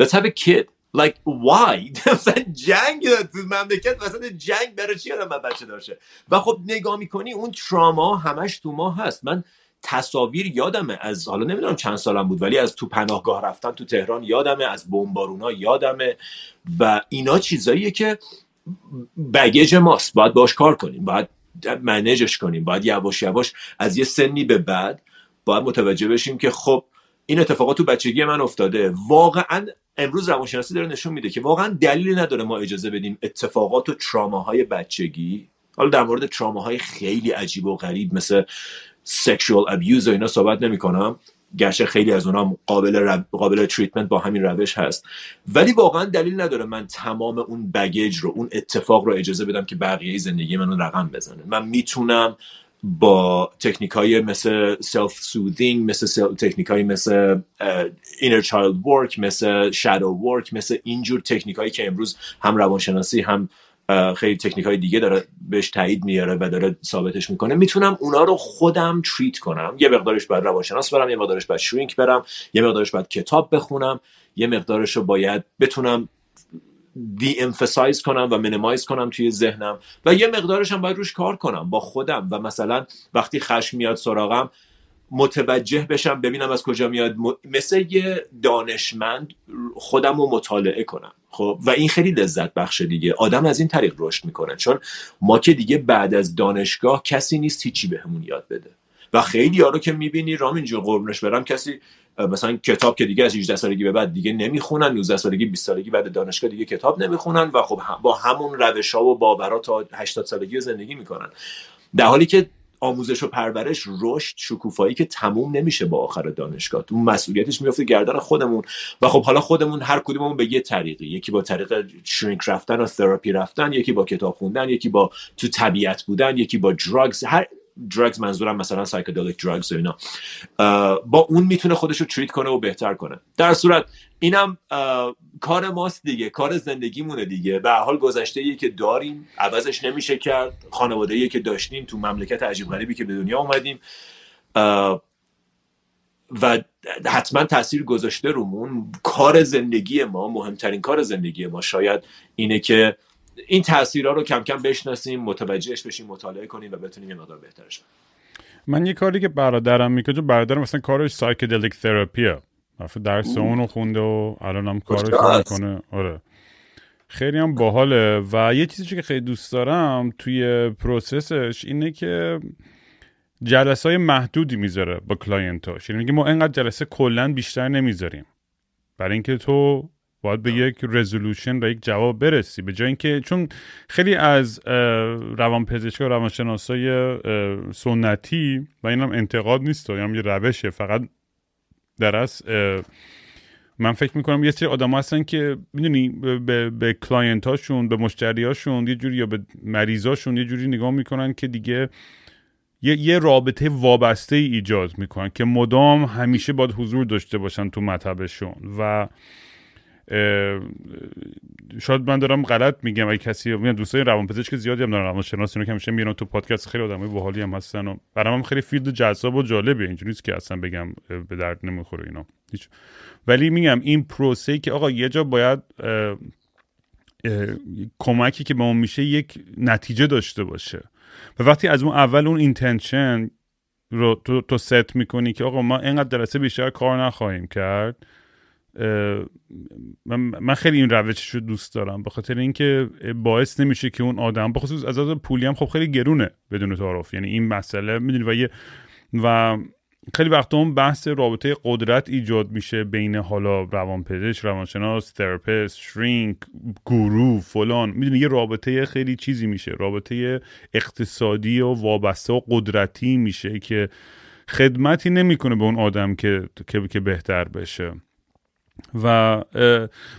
let's have a kid. Like why? مثلا جنگ تو مملکت وسط جنگ برای چی آدم بچه داشته و خب نگاه می‌کنی اون تراما همش تو ما هست. من تصاویر یادمه. از حالا نمی‌دونم چند سالم بود ولی از تو پناهگاه رفتن تو تهران یادمه از بمبارونا یادمه و اینا چیزاییه که بگیج ماست. باید باش کار کنیم باید منیجش کنیم باید یواش یواش از یه سنی به بعد باید متوجه بشیم که خب این اتفاقات تو بچگی من افتاده. واقعا امروز روانشناسی داره نشون میده که واقعا دلیلی نداره ما اجازه بدیم اتفاقات و تراماهای بچگی حالا در مورد تراماهای خیلی عجیب و غریب مثل sexual abuse و اینا صحبت نمی کنم گرچه خیلی از اونها قابل قابل treatment با همین روش هست. ولی واقعا دلیل نداره من تمام اون baggage رو اون اتفاق رو اجازه بدم که بقیه زندگی منو رقم بزنه. من می‌تونم با تکنیک های مثل self soothing مثل تکنیک های مثل inner child work مثل shadow work مثل اینجور تکنیک هایی که امروز هم روانشناسی هم خیلی تکنیک های دیگه داره بهش تایید میاره و داره ثابتش می‌کنه. می‌تونم اونا رو خودم تریت کنم. یه مقدارش باید روانشناس برم یه مقدارش باید شرینک برم یه مقدارش باید کتاب بخونم یه مقدارش رو باید بتونم دی امفسایز کنم و مینیمایز کنم توی ذهنم و یه مقدارش هم باید روش کار کنم با خودم. و مثلا وقتی خشم میاد سراغم متوجه بشم ببینم از کجا میاد. مثل یه دانشمند خودم رو مطالعه کنم. خب؟ و این خیلی لذت بخش دیگه. آدم از این طریق رشد می‌کنه. چون ما که دیگه بعد از دانشگاه کسی نیست هیچی بهمون به یاد بده. و خیلی یارو که می‌بینی رامین جون قربونش برم کسی مثلا کتاب که دیگه از 18 سالگی به بعد دیگه نمی‌خونن 19 سالگی 20 سالگی بعد دانشگاه دیگه کتاب نمی‌خونن و خب با همون روش ها و باورها تا 80 سالگی زندگی می‌کنن. در حالی که آموزش و پرورش رشد شکوفایی که تموم نمیشه با آخر دانشگاه. اون مسئولیتش میفته گردن خودمون. و خب حالا خودمون هر کدوممون به یه طریقی. یکی با طریق shrink رفتن و تراپی رفتن یکی با کتاب خوندن یکی با تو طبیعت بودن یکی با drugs هر drugs منظورم مثلا psychedelic drugs و اینا. با اون می‌تونه خودش رو treat کنه و بهتر کنه. در صورت اینم کار ماست دیگه کار زندگیمونه دیگه. به حال گذشته ای که داریم عوضش نمیشه کرد. خانواده ای که داشتیم تو مملکت عجیب غریبی که به دنیا اومدیم. و حتما تاثیر گذاشته رومون. کار زندگی ما مهمترین کار زندگی ما شاید اینه که این تاثیرها رو کم کم بشناسیم متوجهش بشیم مطالعه کنیم و بتونیم یه مقدار بهترش من یه کاری که برادرم می‌کنه چون برادرم مثلا کارش psychedelic therapy ه درس اونو خونده و الان هم کارش می‌کنه. آره. خیلی هم باحاله. و یه چیزی که خیلی دوست دارم توی process ش اینه که جلسه های محدودی می‌ذاره با client اش یعنی میگه ما انقدر جلسه کلا بیشتر نمی‌ذاریم. برای اینکه تو باید به یک resolution و یک جواب برسی. به جای اینکه چون خیلی از روانپزشکا و روانشناسای سنتی و اینم انتقاد نیست یعنی یه روشه. فقط در از من فکر می‌کنم یه سری آدم هستن که می‌دونی به, به client هاشون به مشتری هاشون یه جوری یا به مریضاشون یه جوری نگاه می‌کنن که دیگه یه, یه رابطه وابسته ای ایجاد می‌کنن که مدام همیشه باید حضور داشته باشن تو مطبشون. و شاید من دارم غلط میگم اگه کسی میگم دوستای روانپزشک زیادی هم دارن روانشناس اینو که همیشه میرن تو پادکست خیلی آدمای باحالی هم هستن و برام هم خیلی فیلد جذاب و جالبه. اینجوری که اصلا بگم به درد نمی‌خوره اینا. هیچ ولی میگم این پروسه که آقا یه جا باید کمکی که به اون میشه یک نتیجه داشته باشه. و وقتی از اون اول اون intention رو تو, تو ست می‌کنی که آقا ما اینقدر جلسه بیشتر کار نخواهیم کرد من خیلی این روشش رو دوست دارم به خاطر اینکه باعث نمیشه که اون آدم بخصوص از از پولی هم خب خیلی گرونه بدون تعارف. یعنی این مسئله می‌دونی و یه و خیلی وقتا اون بحث رابطه قدرت ایجاد میشه بین حالا روانپزشک روانشناس therapist shrink گورو فلان. می‌دونی یه رابطه خیلی چیزی میشه رابطه اقتصادی و وابسته و قدرتی میشه که خدمتی نمی‌کنه به اون آدم که که بهتر بشه. و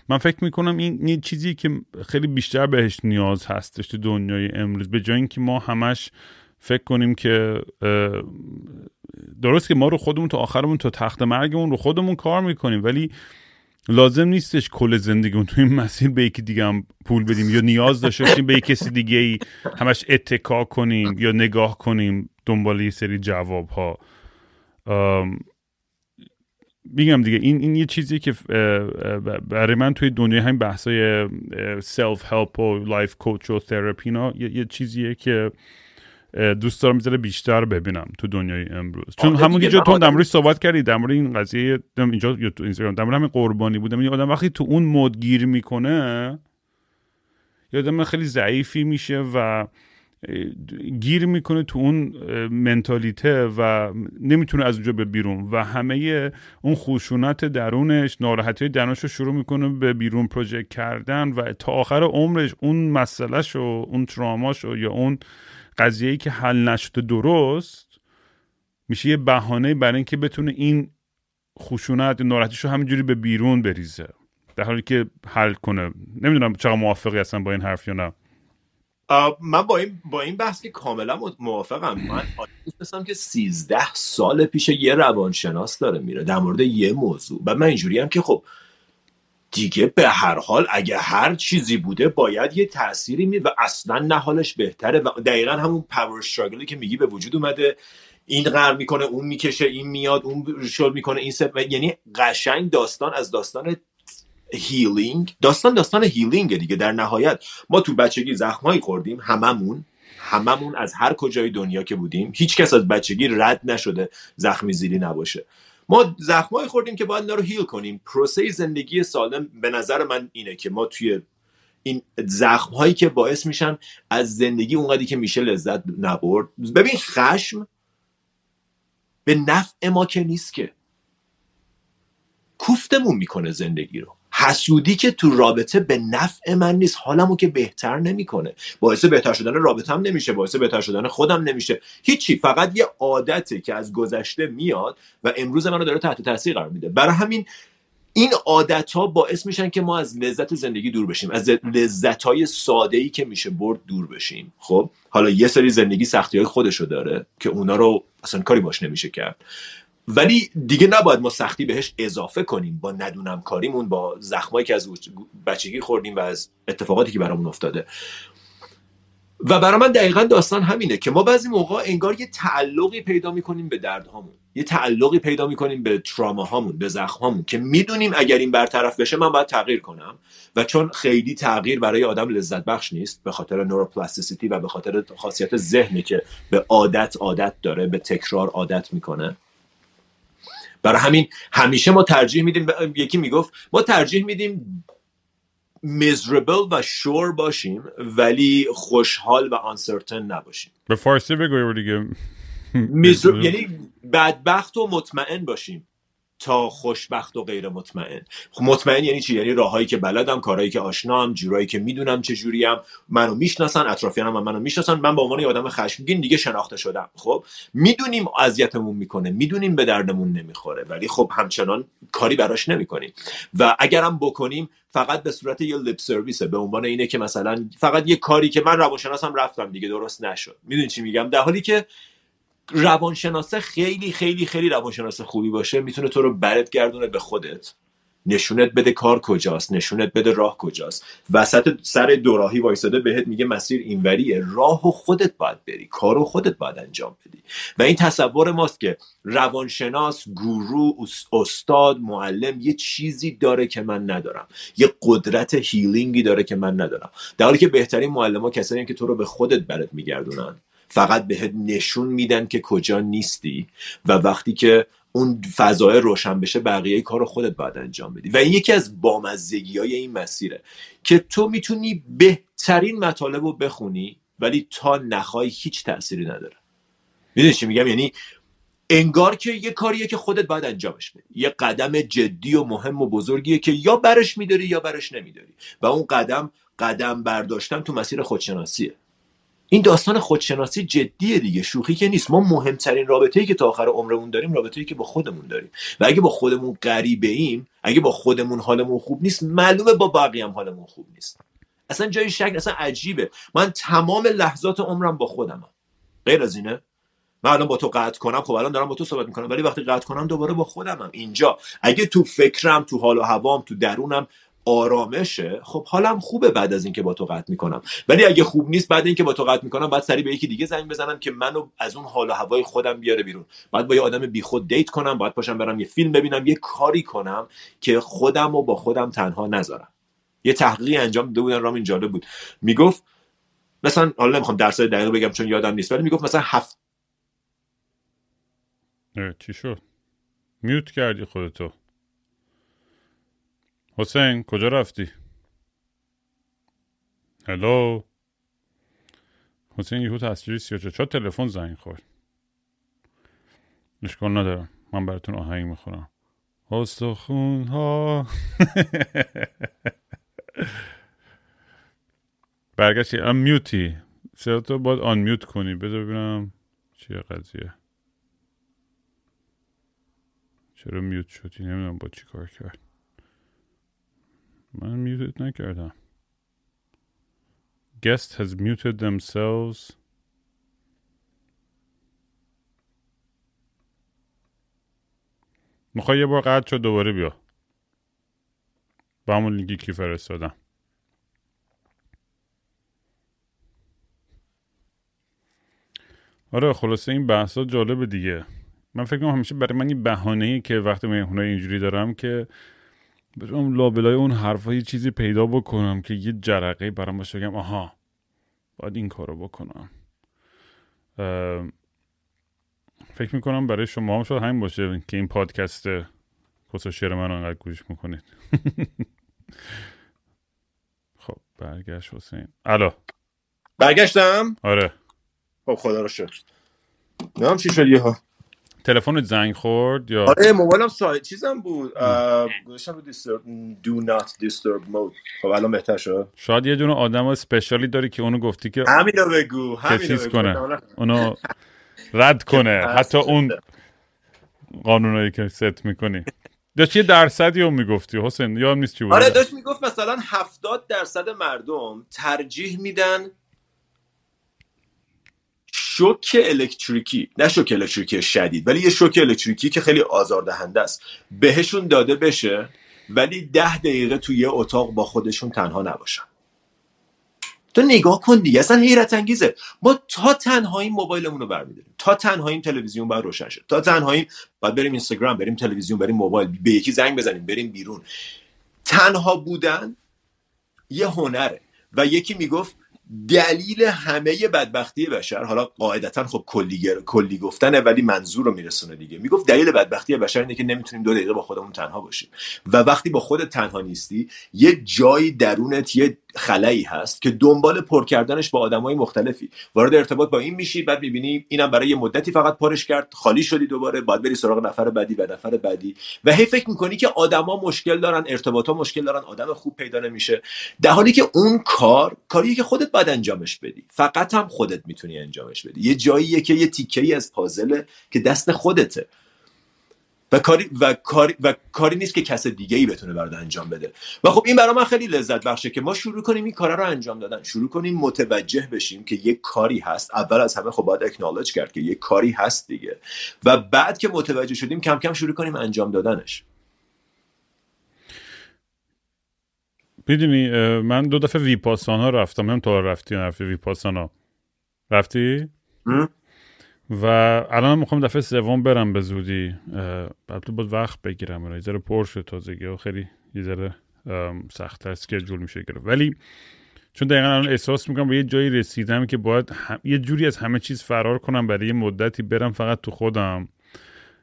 من فکر می‌کنم این یه چیزی که خیلی بیشتر بهش نیاز هستش تو دنیای امروز به جای اینکه ما همش فکر کنیم که درست که ما رو خودمون تا آخرمون تا تخت مرگمون رو خودمون کار می‌کنیم ولی لازم نیستش کل زندگیمون تو این مسیر به یکی دیگه هم پول بدیم یا نیاز داشته باشیم به کسی دیگه ای همش اتکا کنیم یا نگاه کنیم دنبال یه سری جواب ها میگم دیگه این این یه چیزی که برای من توی دنیای همین بحثای self help و life coach و تراپی یه چیزیه که دوست دارم می‌ذاره بیشتر ببینم تو دنیای امروز. چون همون جا تو در مورد صحبت کردی در مورد این قضیه اینجا تو اینستاگرام در مورد همین قربانی بودم این آدم وقتی تو اون mode گیر می‌کنه یادم خیلی ضعیفی میشه و گیر می‌کنه تو اون منتالیته و نمی‌تونه از اونجا به بیرون و همه اون خشونت درونش ناراحتی درونش رو شروع می‌کنه به بیرون پروژکت کردن و تا آخر عمرش اون مسئلهش و اون تراماش یا اون قضیه که حل نشده درست میشه یه بهانه برای اینکه بتونه این خشونت ناراحتیش رو همینجوری به بیرون بریزه. در حالی که حل کنه. نمی‌دونم چقدر موافقی هستن با این حرف یا نه. من با این با این بحث که کاملا موافقم. من مثلا که 13 سال پیش یه روانشناس داره میره. در مورد یه موضوع. و من اینجوری هم که خب دیگه به هر حال اگه هر چیزی بوده باید یه تأثیری می و اصلا نه حالش بهتره. و دقیقا همون پاور استراگلی که میگی به وجود اومده. این غر می‌کنه اون می‌کشه این میاد اون شل می‌کنه این سب یعنی قشنگ داستان از داستان healing داستان داستان healing دیگه. در نهایت ما تو بچگی زخمایی خوردیم. هممون. هممون از هر کجای دنیا که بودیم. هیچ کس از بچگی رد نشده زخمی زیری نباشه. ما زخمایی خوردیم که باید رو heal کنیم. پروسه زندگی سالم به نظر من اینه که ما توی این زخم هایی که باعث میشن از زندگی اونقدری که میشه لذت نبرد. ببین خشم به نفع ما که نیست که. کوفتمون می‌کنه زندگی رو. حسودی که تو رابطه به نفع من نیست حالمو که بهتر نمی‌کنه. باعث بهتر شدن رابطه هم نمیشه باعث بهتر شدن خودم نمیشه. هیچی فقط یه عادته که از گذشته میاد و امروز منو داره تحت تاثیر قرار میده. برای همین این عادت ها باعث میشن که ما از لذت زندگی دور بشیم از لذت های ساده ای که میشه برد دور بشیم. خب حالا یه سری زندگی سختی های خودشو داره که اونا رو اصلا کاری باش نمیشه کرد. ولی دیگه نباید ما سختی بهش اضافه کنیم. با ندونم کاریمون با زخمایی که از بچگی خوردیم و از اتفاقاتی که برامون افتاده. و برای من دقیقا داستان همینه که ما بعضی موقع انگار یه تعلقی پیدا می‌کنیم به دردهامون. یه تعلقی پیدا می‌کنیم به تراماهامون به زخمهامون که می‌دونیم اگر این برطرف بشه من باید تغییر کنم. و چون خیلی تغییر برای آدم لذت بخش نیست به خاطر نوروپلاستیسیتی و به خاطر خاصیت ذهنی که به عادت عادت داره به تکرار عادت می‌کنه. برای همین همیشه ما ترجیح میدیم یکی می‌گفت ما ترجیح میدیم میزربل و شور باشیم ولی خوشحال و آنسرتن نباشیم. به فارسی بگوی دیگه. یعنی بدبخت و مطمئن باشیم. تا خوشبخت و غیر مطمئن. خب مطمئن یعنی چی؟ یعنی راههایی که بلدم کارهایی که آشنام جورایی که می‌دونم جوریم. منو می‌شناسن اطرافیانم منو می‌شناسن. من به عنوان یه آدم خشمگین دیگه شناخته شدم. خب می‌دونیم اذیتمون می‌کنه می‌دونیم به دردمون نمی‌خوره. ولی خب همچنان کاری براش نمی‌کنیم. و اگرم بکنیم فقط به صورت یه لیپ سرویسه به عنوان اینه که مثلا فقط یه کاری که من روانشناسم رفتم دیگه درست نشد. می‌دونی چی میگم؟ در حالی که روانشناسه خیلی خیلی خیلی روانشناس خوبی باشه. می‌تونه تو رو برت گردونه به خودت. نشونت بده کار کجاست نشونت بده راه کجاست. وسط سر دوراهی وایساده بهت میگه مسیر اینوریه. راه و خودت باید بری کار و خودت باید انجام بدی. و این تصور ماست که روانشناس گورو استاد معلم یه چیزی داره که من ندارم. یه قدرت هیلینگی داره که من ندارم. در حالی که بهترین معلم ها کسایی که تو رو به خودت برات میگردونن. فقط بهت نشون میدن که کجا نیستی و وقتی که اون فضای روشن بشه بقیه کار رو خودت باید انجام بدی. و این یکی از بامزگی های این مسیره که تو می‌تونی بهترین مطالب رو بخونی ولی تا نخوای هیچ تأثیری نداره. می‌دونی چی میگم؟ یعنی انگار که یه کاریه که خودت باید انجامش بدی. یه قدم جدی و مهم و بزرگیه که یا برش میداری یا برش نمیداری. و اون قدم قدم برداشتن تو مسیر خودشناسیه. این داستان خودشناسی جدیه دیگه. شوخی که نیست. ما مهمترین رابطه ای که تا آخر عمرمون داریم رابطه ای که با خودمون داریم. و اگه با خودمون غریبه ایم اگه با خودمون حالمون خوب نیست معلومه با بقیه هم حالمون خوب نیست. اصلا جای شک اصلا عجیبه. من تمام لحظات عمرم با خودمم. غیر از اینه. من الان با تو قطع کنم. خب الان دارم با تو صحبت می‌کنم. ولی وقتی قطع کنم دوباره با خودمم. اینجا. اگه تو فکرم تو حال و هوام تو درونم آرامشه خب حالم خوبه بعد از اینکه با تو قطع می‌کنم. ولی اگه خوب نیست بعد اینکه با تو قطع می‌کنم بعد سری به یکی دیگه زنگ بزنم که منو از اون حال و هوای خودم بیاره بیرون. بعد با یه آدم بیخود دیت کنم باید پاشم برم یه فیلم ببینم یه کاری کنم که خودم و با خودم تنها نذارم. یه تحقیقی انجام داده بودن رام این جالب بود. می‌گفت مثلا حالا نمی‌خوام درس دقیق بگم چون یادم نیست ولی می‌گفت مثلا هفت چی شد؟ میوت کردی خودتو. حسین کجا رفتی؟ هلو حسین یهو تصویری سیاه چه تلفن زنگ خورد؟ اشکال ندارم. من براتون آهنگ می‌خورم استخون ها برگشتی. ام میوتی تو باید آن میوت کنی. بذار ببینم چیه قضیه. چرا میوت شدی؟ نمی‌دونم با چی کار کرد. من میوتت نکردم. Guest has muted themselves. می‌خوای یه بار قطع شد دوباره بیا. با همون لینکی که فرستادم. آره خلاصه این بحثا جالب دیگه. من فکر کنم همیشه برای من این بهانه که وقتی مهمونای اینجوری دارم که برم لابلای اون حرفا یه چیزی پیدا بکنم که یه جرقه برام باشه بگم آها باید این کارو بکنم. فکر می‌کنم برای شما هم شاید همین باشه که این پادکست کسا شیر من انقدر گوش می‌کنید. خب برگشت حسین. الو. برگشتم؟ آره. خب خدا رو شکر. نام چی شد یه ها تلفن زنگ خورد یا؟ آره موبایلم سایت چیزم بود گذاشتم بود دو نات دیسترب مود خب الان بهتر شد. شاید یه دونه آدم اسپشیالی داری که اونو گفتی که همینو بگو همینو چیز کنه. اونو رد کنه. حتی اون قانونایی که ست می‌کنی. داشت یه درصدی رو می‌گفتی حسین یا نیست چی بود. آره داشت می‌گفت مثلا هفتاد درصد مردم ترجیح میدن شوک الکتریکی نه شوک الکتریکی شدید ولی یه شوک الکتریکی که خیلی آزاردهنده است. بهشون داده بشه ولی ده دقیقه توی یه اتاق با خودشون تنها نباشن. تو نگاه کن دیگه اصلا حیرت انگیزه. ما تا تنهایی موبایلمون رو برمیداریم. تا تنهایی تلویزیون باید روشن شد تا تنهایی باید بریم اینستاگرام بریم تلویزیون بریم موبایل به یکی زنگ بزنیم بریم بیرون. تنها بودن یه هنره و یکی می‌گفت دلیل همه بدبختی بشر. حالا قاعدتا خب کلی کلی گفتنه ولی منظور رو میرسونه دیگه. می‌گفت دلیل بدبختی بشر اینه که نمی‌تونیم دو دقیقه با خودمون تنها باشیم. و وقتی با خودت تنها نیستی یه جایی درونت یه خلایی هست که دنبال پر کردنش با آدمای مختلفی. وارد ارتباط با این میشی بعد می‌بینی اینم برای یه مدتی فقط پرش کرد خالی شدی دوباره باید بری سراغ نفر بعدی و نفر بعدی. و هی فکر می‌کنی که آدما مشکل دارن ارتباطا مشکل دارن آدم خوب پیدا نمیشه. در حالی که اون کار کاریه که خودت باید انجامش بدی. فقط هم خودت می‌تونی انجامش بدی. یه جاییه که یه تیکه ای از پازله که دست خودته. و کاری و کاری و کاری نیست که کس دیگه ای بتونه برات انجام بده. و خب این برای من خیلی لذت بخشه که ما شروع کنیم این کارا رو انجام دادن. شروع کنیم متوجه بشیم که یک کاری هست. اول از همه خب باید اکنالج کرد که یک کاری هست دیگه. و بعد که متوجه شدیم کم کم شروع کنیم انجام دادنش. می‌دونی من دو دفعه ویپاسانا رفتم. هم تو رفتی نرفتی ویپاسانا. رفتی؟ و الان می‌خوام دفعه سوم برم به زودی. بعد باید وقت بگیرم یه ذره پر شد تازگی. و خیلی یه ذره سختتر اسکیجول میشه گرفت. ولی چون دقیقا الان احساس می‌کنم به یه جایی رسیدم که باید یه جوری از همه چیز فرار کنم برای یه مدتی برم فقط تو خودم.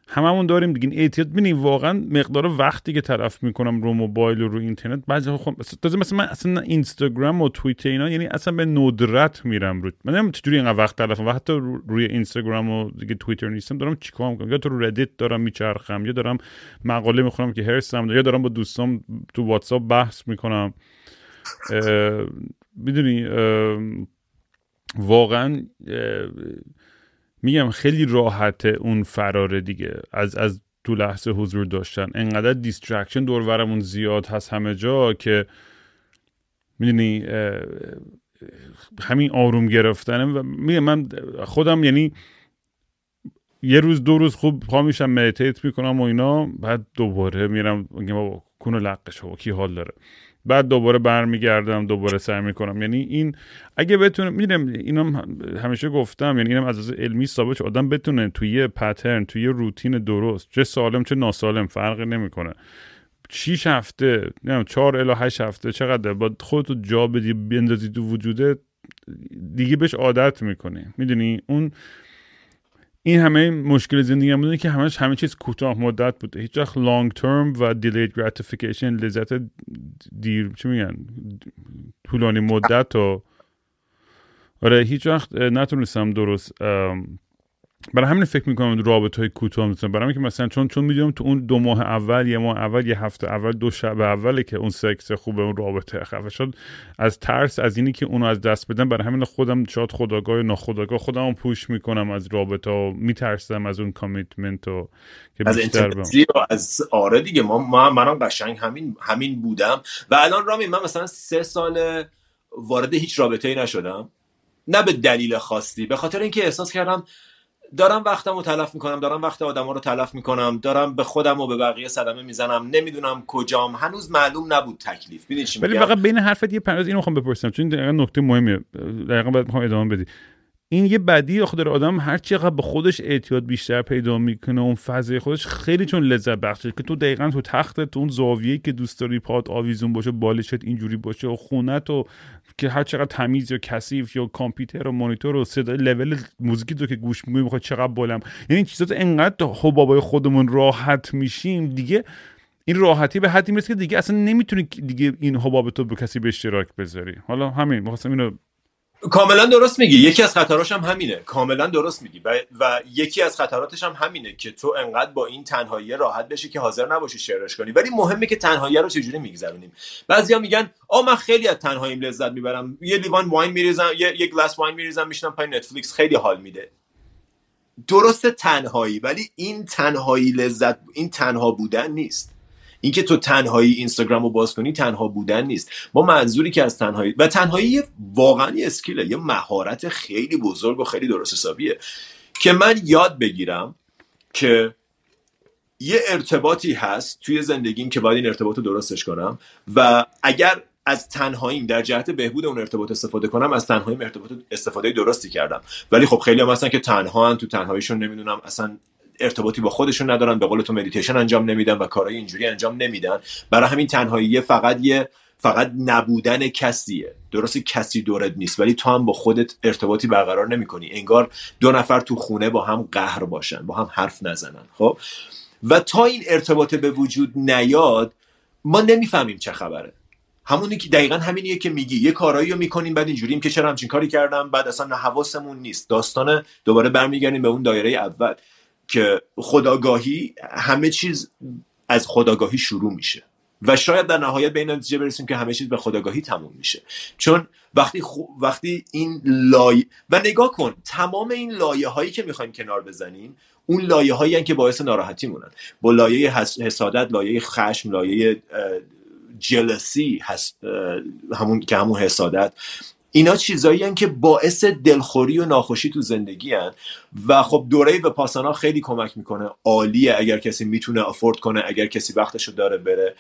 هممون داریم دیگه. اعتیاد ببینید واقعا مقدار وقتی که طرف می‌کنم رو موبایل و رو اینترنت بعضی خب تازه مثلا من اصلا اینستاگرام و توییتر اینا یعنی اصلا به ندرت میرم رو من نمی‌دونم چجوری اینقدر وقت تلفم و حتی روی اینستاگرام و دیگه توییتر نیستم دارم چیکار می‌کنم؟ یا تو رو ردیت دارم میچرخم یا دارم مقاله می‌خونم که هرسم یا دارم با دوستام تو واتساپ بحث می‌کنم. می‌دونی واقعا میگم خیلی راحته اون فراره دیگه. از از تو لحظه حضور داشتن. انقدر distraction دورورمون زیاد هست همه جا که می‌دونی همین آروم گرفتنه. و میگم من خودم یعنی یه روز دو روز خوب پا میشم meditate می‌کنم و اینا بعد دوباره میرم میگم بابا کون لقش کی حال داره؟ بعد دوباره برمیگردم دوباره سعی می‌کنم. یعنی این اگه بتونه می‌دونم اینم همیشه گفتم یعنی اینم از علمی ثابت شد. آدم بتونه توی یه پترن توی یه روتین درست چه سالم چه ناسالم فرقی نمی‌کنه. 6 هفته نمی‌دونم 4 الی 8 هفته چقدر؟ با خودتو جا بدی بندازی تو وجوده دیگه بهش عادت می‌کنی. می‌دونی؟ اون این همه مشکل زندگی بوده که همش همه چیز کوتاه مدت بوده. هیچ وقت لانگ ترم و دیلید گراتیفیکیشن لذت دیر چی میگن؟ طولانی مدت و آره هیچ وقت نتونستم درست برای همین فکر می‌کنم رابطه های کوتاه می‌تونم برای که مثلا چون چون می‌دونم تو اون دو ماه اول یه ماه اول یه هفته اول دو شب اوله که اون سکس خوبه اون رابطه خفه شد. از ترس از اینی که اونو از دست بدم برای همین خودم شاید خداگاه یا ناخداگاه خودم پوش می‌کنم از رابطه و میترسم از اون کامیتمنت و که از و از آره دیگه ما, ما منم قشنگ همین همین بودم. و الان رامی من مثلا سه سال وارد هیچ رابطه ای نشدم. نه به دلیل خاصی به خاطر اینکه احساس کردم دارم وقتم رو تلف می‌کنم دارم وقت آدم رو تلف می‌کنم دارم به خودم و به بقیه صدمه می‌زنم نمی‌دونم کجام هنوز معلوم نبود تکلیف. ولی فقط بین حرفت یه پرواز اینو می‌خوام بپرسم چون دقیقا نکته مهمیه. دقیقا باید می‌خوام ادامه بدی. این یه بدی داره آدم هر چقدر به خودش اعتیاد بیشتر پیدا می‌کنه اون فضای خودش خیلی چون لذت بخشه که تو دقیقا تو تخت تو اون زاویه که دوست داری پات آویزون باشه بالشت اینجوری باشه و خونت و که هر چقدر تمیز یا کثیف یا کامپیوتر و مانیتور و صدای لول موزیکی تو که گوش می‌کنی می‌خواد چقدر بالم. یعنی این چیزات انقدر حبابای خودمون راحت میشیم دیگه این راحتی به حدی می‌رسه که دیگه اصلا نمی‌تونی دیگه این حباب تو به کسی به اشتراک بذاری. حالا همین می‌خواستم اینو کاملا درست میگی. یکی از خطراش هم همینه. کاملا درست میگی. و, و یکی از خطراتش هم همینه که تو انقدر با این تنهایی راحت بشی که حاضر نباشی شعرش کنی. ولی مهمه که تنهایی رو چجوری میگذرونیم. بعضیا میگن آ من خیلی از تنهاییم لذت می‌برم. یه لیوان واین میریزم یه, یه گلاس واین میریزم میشنم پای نتفلیکس. خیلی حال میده. درست تنهایی ولی این تنهایی لذت این تنها بودن نیست. اینکه تو تنهایی اینستاگرام رو باز کنی تنها بودن نیست. ما منظوری که از تنهایی و تنهایی واقعا یه skill ه یه مهارت خیلی بزرگ و خیلی درست حسابیه که من یاد بگیرم که یه ارتباطی هست توی زندگیم که باید این ارتباط رو درستش کنم و اگر از تنهاییم در جهت بهبود اون ارتباط استفاده کنم از تنهاییم ارتباط استفاده درستی کردم. ولی خب خیلی هم هستن که تنها تو تنهاییشون نمی‌دونم اصلا ارتباطی با خودشون ندارن به قول تو مدیتیشن انجام نمیدن و کارهای اینجوری انجام نمیدن. برای همین تنهایی فقط یه فقط نبودن کسیه. درست کسی دورت نیست ولی تو هم با خودت ارتباطی برقرار نمی‌کنی. انگار دو نفر تو خونه با هم قهر باشن با هم حرف نزنن خب؟ و تا این ارتباط به وجود نیاد ما نمی‌فهمیم چه خبره. همونی که دقیقا همینیه که میگی. یه کارایی رو می‌کنیم بعد اینجوریم که چرا همچین کاری کردم بعد اصلا حواسمون نیست. داستان دوباره برمیگردیم به اون دایره اول. که خداگاهی همه چیز از خداگاهی شروع میشه. و شاید در نهایت به این نتیجه برسیم که همه چیز به خداگاهی تموم میشه. چون وقتی وقتی این لایه و نگاه کن تمام این لایه هایی که می‌خوایم کنار بزنیم اون لایه هایی که باعث ناراحتی مونن با لایه حسادت لایه خشم لایه جلسی هست همون که همون حسادت. اینا چیزایی که باعث دلخوری و ناخوشی تو زندگی هن. و خب دوره به پاسانا خیلی کمک می‌کنه. عالیه اگر کسی می‌تونه افورد کنه اگر کسی وقتشو داره بره.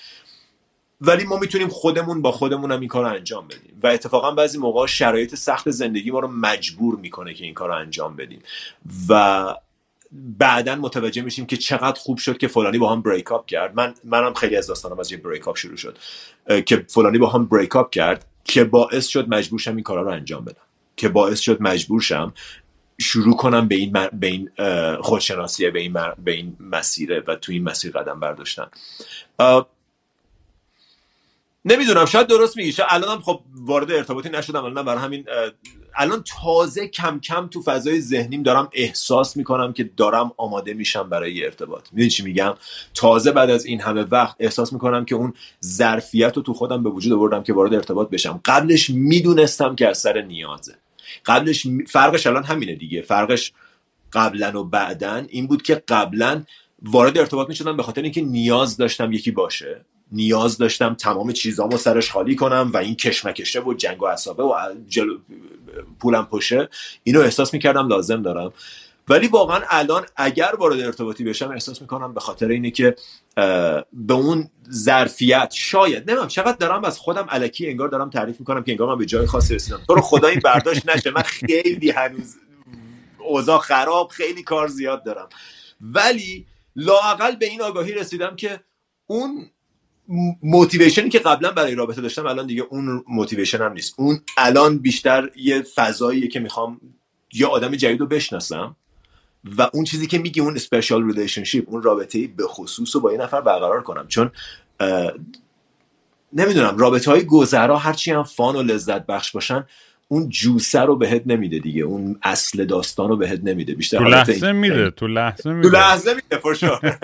ولی ما می‌تونیم خودمون با خودمون هم این کار رو انجام بدیم. و اتفاقا بعضی موقع شرایط سخت زندگی ما رو مجبور می‌کنه که این کار رو انجام بدیم. و بعدا متوجه میشیم که چقدر خوب شد که فلانی با هم بریک اپ کرد. من منم خیلی از داستانم از یه بریک اپ شروع شد. که فلانی با هم بریک اپ کرد. که باعث شد مجبور شم این کارا رو انجام بدم. که باعث شد مجبور شم شروع کنم به این به این خودشناسیه به این به این مسیره و تو این مسیر قدم برداشتن. نمی‌دونم شاید درست میگی. شاید الانم خب وارد ارتباطی نشدم الان برای همین الان تازه کم کم تو فضای ذهنیم دارم احساس می‌کنم که دارم آماده میشم برای ارتباط. می‌دونی چی میگم؟ تازه بعد از این همه وقت احساس می‌کنم که اون ظرفیت رو تو خودم به وجود آوردم که وارد ارتباط بشم. قبلش می‌دونستم که از سر نیازه. قبلش فرقش الان همینه دیگه. فرقش قبلا و بعدا این بود که قبلا وارد ارتباط می‌شدم به خاطر اینکه نیاز داشتم یکی باشه. نیاز داشتم تمام چیزامو سرش خالی کنم و این کشمکشه و جنگ و عصابه و جلو پولم پشه. اینو احساس می‌کردم لازم دارم. ولی واقعا الان اگر وارد ارتباطی بشم احساس می‌کنم به خاطر اینه که به اون ظرفیت شاید نمیم چقدر دارم از خودم علکی انگار دارم تعریف می‌کنم که انگار من به جای خاصی رسیدم. تو رو خدا این برداشت نشه. من خیلی هنوز اوضاع خراب خیلی کار زیاد دارم. ولی لاقل به این آگاهی رسیدم که اون motivation ی که قبلا برای رابطه داشتم الان دیگه اون motivation هم نیست. اون الان بیشتر یه فضاییه که می‌خوام یه آدم جدید رو بشناسم و اون چیزی که میگی اون special relationship اون رابطه به خصوص رو با یه نفر برقرار کنم. چون نمی‌دونم رابطه های گذرا هرچی هم fun و لذت بخش باشن اون جوسه رو بهت نمیده دیگه اون اصل داستان رو بهت نمیده. بیشتر تو لحظه میده تو لحظه میده. تو لحظه میده فرشور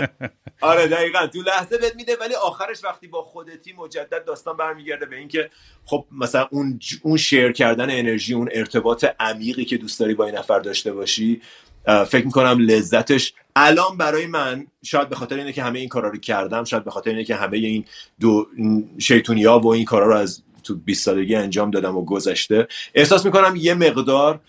آره دقیقا. تو لحظه بهت میده ولی آخرش وقتی با خودتی مجدد داستان برمیگرده به اینکه خب مثلا اون اون شیر کردن انرژی اون ارتباط عمیقی که دوست داری با این نفر داشته باشی فکر می‌کنم لذتش الان برای من شاید به خاطر اینه که همه این کارا رو کردم شاید به خاطر اینه که همه این دو شیطونی ها و این کارا رو از تو 20 سالگی انجام دادم و گذشته. احساس می‌کنم یه مقدار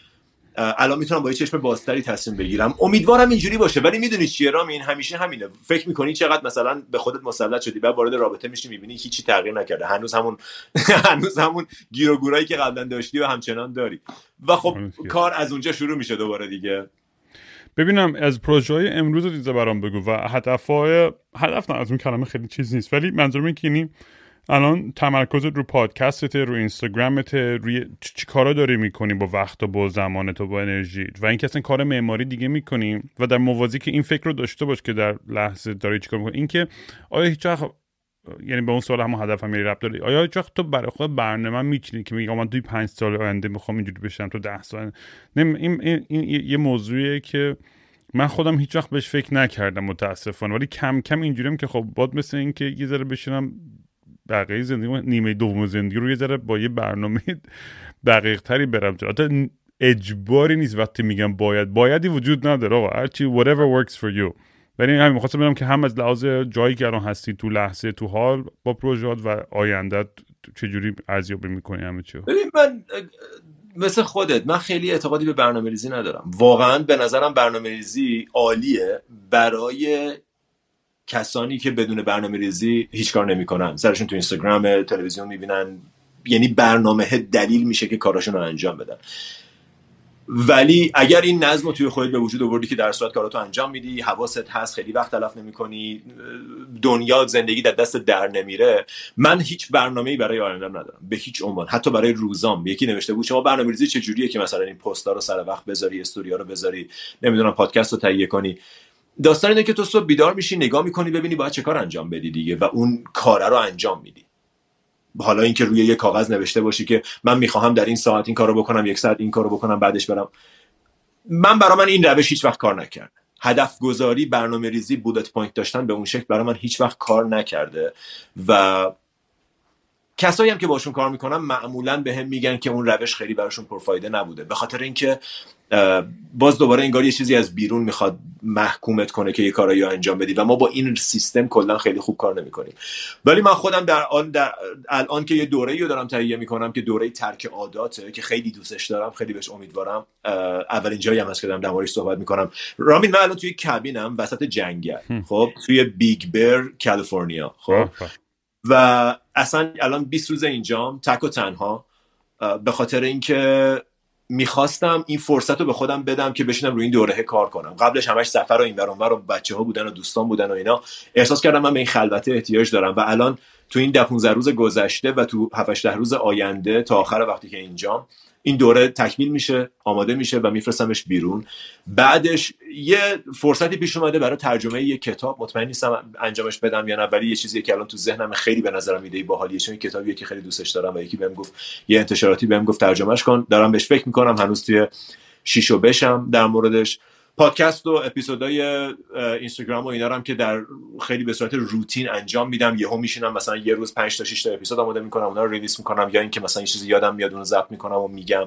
الان می‌تونم با یه چشم بازتری تصمیم بگیرم. امیدوارم اینجوری باشه ولی می‌دونی چیه این همیشه همینه. فکر می‌کنی چقدر مثلا به خودت مسلط شدی بعد وارد رابطه میشی می‌بینی هیچی تغییر نکرده. هنوز همون هنوز همون گیر و گورایی که قبلا داشتی و همچنان داری. و خب کار از اونجا شروع میشه دوباره دیگه. ببینم از پروژه های امروز دیزه برام بگو و هدف های هدف نه از اون کلمه خیلی چیز نیست ولی منظورم اینه که یعنی الان تمرکزت رو پادکستت رو اینستاگرامت روی چی کارا داری می‌کنی با وقت و با زمانت و با انرژی؟ و اینکه اصلا کار معماری دیگه می‌کنیم و در موازی که این فکر رو داشته باش که در لحظه داری چیکار می‌کنی؟ اینکه آیا هیچ وقت یعنی به اون سوال همون هدف هم رب داری؟ آیا هیچ وقت تو برای خود برنامه میچینی که میگم من توی پنج سال آینده می‌خوام اینجوری بشم تو ده سال این, این, این, این یه موضوعیه که من خودم هیچ وقت بهش فکر نکردم متاسفانه ولی کم کم اینجوریم که خب باد مثل اینکه یه ذره بشینم بقیه زندگی نیمه دوم زندگی رو یه ذره با یه برنامه دقیق تری برم جلو. اجباری نیست وقتی میگم باید. بایدی وجود نداره آقا. هرچی whatever works for you. ولی همین می‌خواستم بگم که هم از لحاظ جایی که الان هستی تو لحظه تو حال با پروژات و آینده چجوری ارزیابی می‌کنی همه چی ببین من مثل خودت من خیلی اعتقادی به برنامه ریزی ندارم. واقعا به نظرم برنامه ریزی عالیه برای کسانی که بدون برنامه ریزی هیچ کار نمی‌کنن. سرشون تو اینستاگرام تلویزیون می‌بینن. یعنی برنامه دلیل میشه که کاراشون رو انجام بدن. ولی اگر این نظم رو توی خودت به وجود آوردی که در صورت کاراتو انجام میدی حواست هست خیلی وقت تلف نمی‌کنی دنیا زندگی در دست در نمیره من هیچ برنامه‌ای برای آیندهم ندارم. به هیچ عنوان. حتی برای روزام. یکی نوشته بود شما برنامه‌ریزی چه جوریه که مثلا این پست‌ها رو سر وقت بذاری استوریا رو بذاری نمی‌دونم پادکست رو تهیه کنی؟ داستان اینه که تو صبح بیدار میشی نگاه می‌کنی ببینی باید چه کار انجام بدی دیگه و اون کاره رو انجام میدی. حالا اینکه روی یه کاغذ نوشته باشی که من می‌خواهم در این ساعت این کارو بکنم یک ساعت این کارو بکنم بعدش برم. من برای من این روش هیچ وقت کار نکرد. هدف گذاری برنامه ریزی bullet point داشتن به اون شکل برای من هیچ وقت کار نکرده. و کسایی هم که باشون کار می‌کنم معمولا به هم میگن که اون روش خیلی براشون پرفایده نبوده. به خاطر اینکه باز دوباره انگار یه چیزی از بیرون می‌خواد محکومت کنه که یه کارایی انجام بدی و ما با این سیستم کلا خیلی خوب کار نمی‌کنیم. ولی من خودم در آن در الان که یه دوره رو دارم تهیه می‌کنم که دوره ترک عاداته که خیلی دوستش دارم خیلی بهش امیدوارم اولین جایی هم هست که دارم در صحبت می‌کنم. رامین من الان توی کابینم وسط جنگل خب؟ توی Big Bear کالیفرنیا خب؟ و اصلا الان 20 روز اینجام تک و تنها به خاطر اینکه می‌خواستم این فرصت رو به خودم بدم که بشینم روی این دوره کار کنم. قبلش همش سفر و این ور و بچه ها بودن و دوستان بودن و اینا. احساس کردم من به این خلوته احتیاج دارم و الان تو این ده 15 روز گذشته و تو 7 روز آینده تا آخر وقتی که اینجام این دوره تکمیل میشه آماده میشه و میفرستمش بیرون. بعدش یه فرصتی پیش اومده برای ترجمه یه کتاب. مطمئن نیستم انجامش بدم یا نه ولی یه چیزی که الان تو ذهنم خیلی به نظرم ایده باحالیه. چون کتابیه که خیلی دوستش دارم و یکی بهم گفت یه انتشاراتی بهم گفت ترجمهش کن. دارم بهش فکر می‌کنم هنوز توی شیشو بشم در موردش. پادکست و اپیزودهای اینستاگرام و اینا هم که در خیلی به صورت روتین انجام میدم یهو میشینم مثلا یه روز 5 تا 6 تا اپیزود آماده می‌کنم اونا رو ریلیس می‌کنم یا اینکه مثلا این چیزی یادم میاد اون رو ضبط می‌کنم و میگم.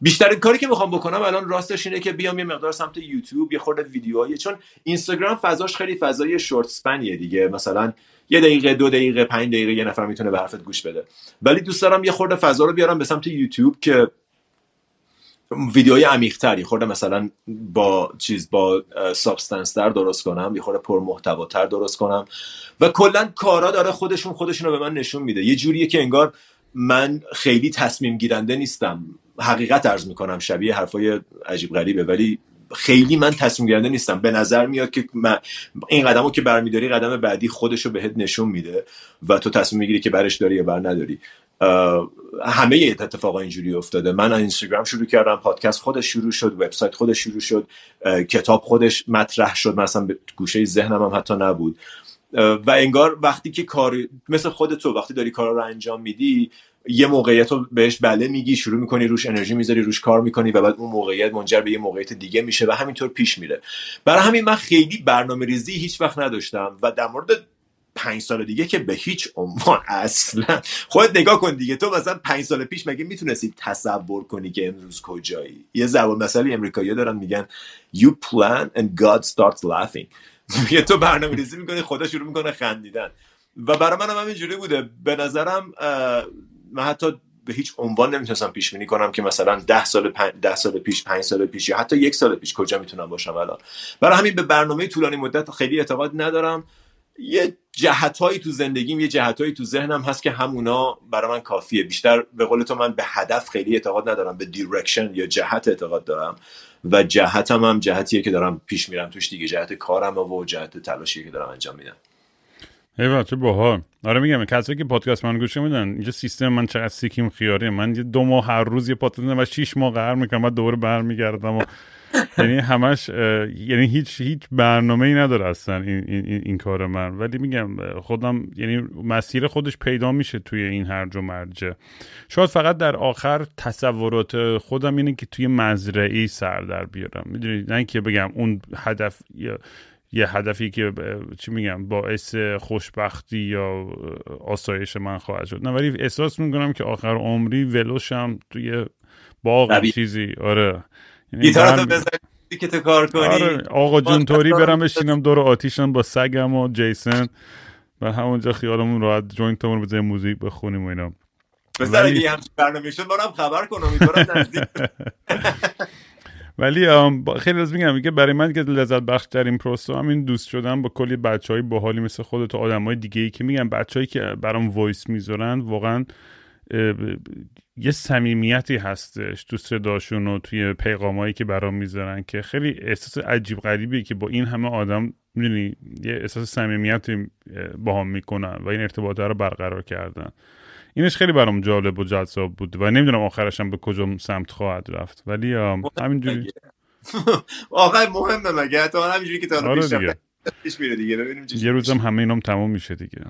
بیشتر کاری که می‌خوام بکنم الان راستش اینه که بیام یه مقدار سمت یوتیوب یه خورده ویدیوهایی چون اینستاگرام فضاش خیلی فضای شورت اسپنیه دیگه. مثلا یه دقیقه دو دقیقه پنج دقیقه یه نفر می‌تونه به حرفت گوش بده. ولی دوست دارم یه خورده فضا رو بیارم به سمت یوتیوب که ویدیوهای عمیق‌تر خورده مثلا با چیز با سابستنس در درست کنم یه خورده تر درست کنم. و کلا کارا داره خودشون خودشون رو به من نشون میده. یه جوریه که انگار من خیلی تصمیم گیرنده نیستم. حقیقت ارز می‌کنم شبیه حرفای عجیب غریبه. ولی خیلی من تصمیم گیرنده نیستم. به نظر میاد که من این قدمو که برمیداری قدم بعدی خودشو بهت نشون میده و تو تصمیم می‌گیری که برش داری یا بر نداری. همه اتفاقا اینجوری افتاده. من اینستاگرام شروع کردم پادکست خودش شروع شد وبسایت خودش شروع شد کتاب خودش مطرح شد. مثلا به گوشه ذهنم هم حتی نبود. و انگار وقتی که کار مثل خود تو وقتی داری کارا رو انجام میدی یه موقعیت رو بهش بله میگی شروع می‌کنی روش انرژی می‌ذاری روش کار می‌کنی و بعد اون موقعیت منجر به یه موقعیت دیگه میشه و همینطور پیش میره. برای همین من خیلی برنامه ریزی هیچ وقت نداشتم و در مورد پنج سال دیگه که به هیچ عنوان اصلا. خود نگاه کن دیگه تو مثلا پنج سال پیش مگه می‌تونستی تصور کنی که امروز کجایی؟ یه زبان مثلا امریکایی دارن میگن you plan and God starts laughing. یه تو برنامه ریزی می‌کنی خدا شروع می‌کنه خندیدن. و برای من هم همینجوری بوده. به نظرم من حتی به هیچ عنوان نمی‌تونستم پیش بینی کنم که مثلا ده سال ده سال پیش پنج سال پیش یا حتی یک سال پیش کجا می‌تونم باشم الان. برای همین به برنامه طولانی مدت خیلی اعتقاد ندارم. یه جهتهایی تو زندگیم یه جهتهایی تو ذهنم هست که همونا برای من کافیه. بیشتر به قول تو من به هدف خیلی اعتقاد ندارم به direction یا جهت اعتقاد دارم. و جهتم هم جهتیه که دارم پیش میرم. توش دیگه جهت کارم و جهت تلاشی که دارم انجام میدم. ایول چه باحال آره میگم کسایی که پادکست من گوش میدن اینجا سیستم من چقدر سیکیم خیاری من یه دو ماه هر روز یه پادکست و شش ماه قهر می‌کنم و دوباره برمیگردم و یعنی همش یعنی هیچ هیچ برنامه ای نداره اصلا این, این, این کار من. ولی میگم خودم یعنی مسیر خودش پیدا میشه توی این هرج و مرجه. شاید فقط در آخر تصورات خودم اینه که توی مزرعی سر در بیارم. می‌دونی؟ نه اینکه بگم اون هدف یه هدفی که چی میگم باعث خوشبختی یا آسایش من خواهد شد. نه ولی احساس می‌کنم که آخر عمری ولوشم توی باغ چیزی. آره. یعنی که تو کار کنی؟ آره. آقا جون طوری برم بشینم دور آتیشم با سگم و جیسن. و همونجا خیالمون راحت joint مون بزنیم موزیک بخونیم و اینا. بذار اگه همچین برنامه شد هم خبر کنم ولی خیلی از میگم میگه برای من که لذت بخش این پروسه همین دوست شدم با کلی بچه های باحالی مثل خودت و آدم های دیگه ای که میگم بچههایی که برام voice می‌ذارن واقعا یه صمیمیتی هستش تو صداشون و توی پیغامایی که برام می‌ذارن که خیلی احساس عجیب غریبی که با این همه آدم می‌دونی یه احساس صمیمیتی با هم می‌کنن و این ارتباطه رو برقرار کردن. اینش خیلی برام جالب و جذاب بود و نمی‌دونم آخرش هم به کجا سمت خواهد رفت. ولی همینجوری. آخر مهمه مگه؟ تو همینجوری که تا آره یه روزم همه اینام تمام میشه دیگه.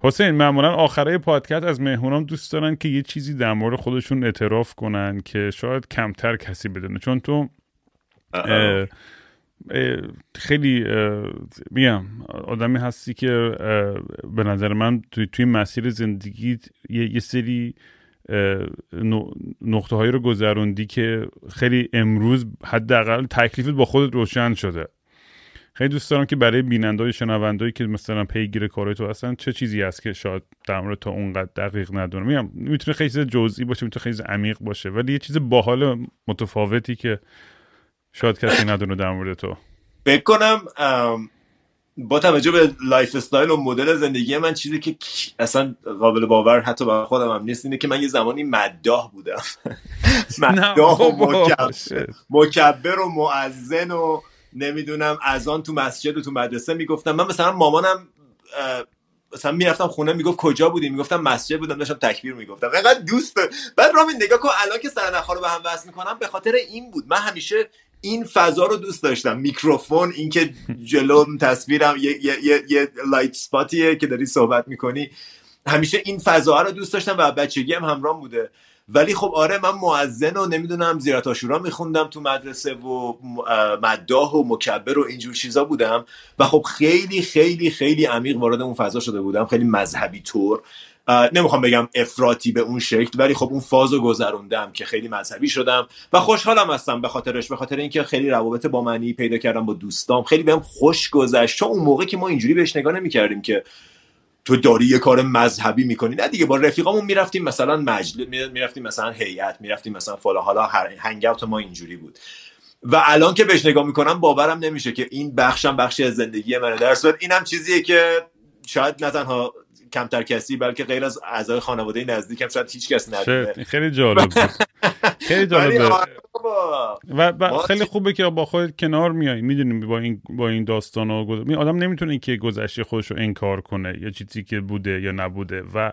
حسین معمولا آخرای پادکست از مهمونام دوست دارن که یه چیزی در مورد خودشون اعتراف کنن که شاید کمتر کسی بدونه. چون تو خیلی میگم آدمی هستی که به نظر من توی, توی مسیر زندگی یه, یه سری نقطه هایی رو گذروندی که خیلی امروز حداقل تکلیفت با خودت روشن شده. خیلی دوست دارم که برای بیننده شنوندایی که مثلا پیگیر کارهای تو هستن چه چیزی هست که شاید در مورد تو اونقدر دقیق ندونم. میگم می‌تونه خیلی جزئی باشه می‌تونه خیلی عمیق باشه ولی یه چیز باحال متفاوتی که شاید کسی ندونه در مورد تو. فکر کنم با توجه به lifestyle و مدل زندگی من چیزی که اصلا قابل باور حتی با خودم هم نیست اینه که من یه زمانی مداح بودم. مداح و مکبر و معزن و نمی‌دونم از آن تو مسجد و تو مدرسه می‌گفتم. من مثلا مامانم مثلا می‌رفتم خونه می‌گفت کجا بودی؟ می‌گفتم مسجد بودم داشتم تکبیر می‌گفتم. اینقدر دوست بعد رامین نگاه کن الان که سرنخا رو به هم وصل می‌کنم به خاطر این بود. من همیشه این فضا رو دوست داشتم. میکروفون اینکه جلو تصویرم یه, یه،, یه،, یه لایت سپاتیه که داری صحبت می‌کنی. همیشه این فضا رو دوست داشتم و بچگی هم همراه بوده. ولی خب آره من معزن و نمی‌دونم زیرت آشورا میخوندم تو مدرسه و مداح و مکبر و اینجور چیزا بودم. و خب خیلی خیلی خیلی عمیق وارد اون فضا شده بودم. خیلی مذهبی طور. نمی‌خوام بگم افراطی به اون شکل ولی خب اون فازو گذروندم که خیلی مذهبی شدم و خوشحالم هستم به خاطرش به خاطر اینکه خیلی روابط با معنی پیدا کردم با دوستام. خیلی بهم خوش گذشت. چون اون موقع که ما اینجوری بهش نگاه نمی‌کردیم که تو داری یه کار مذهبی می‌کنی. نه دیگه با رفیقامون می‌رفتیم مثلا مجلس می‌رفتیم مثلا هیئت می‌رفتیم مثلا فلا حالا هنگ ما اینجوری بود. و الان که بهش نگاه می‌کنم باورم نمیشه که این بخشم بخشی از زندگی منه در اینم چیزیه که شاید نه تنها کمتر کسی بلکه غیر از اعضای خانواده نزدیکم شاید هیچ کس ندونه خیلی جالب خیلی جالبه. آره و, خیلی خوبه که با خودت کنار میای. می‌دونی با این با این داستان و آدم نمی‌تونه که گذشته خودش رو انکار کنه یا چیزی که بوده یا نبوده. و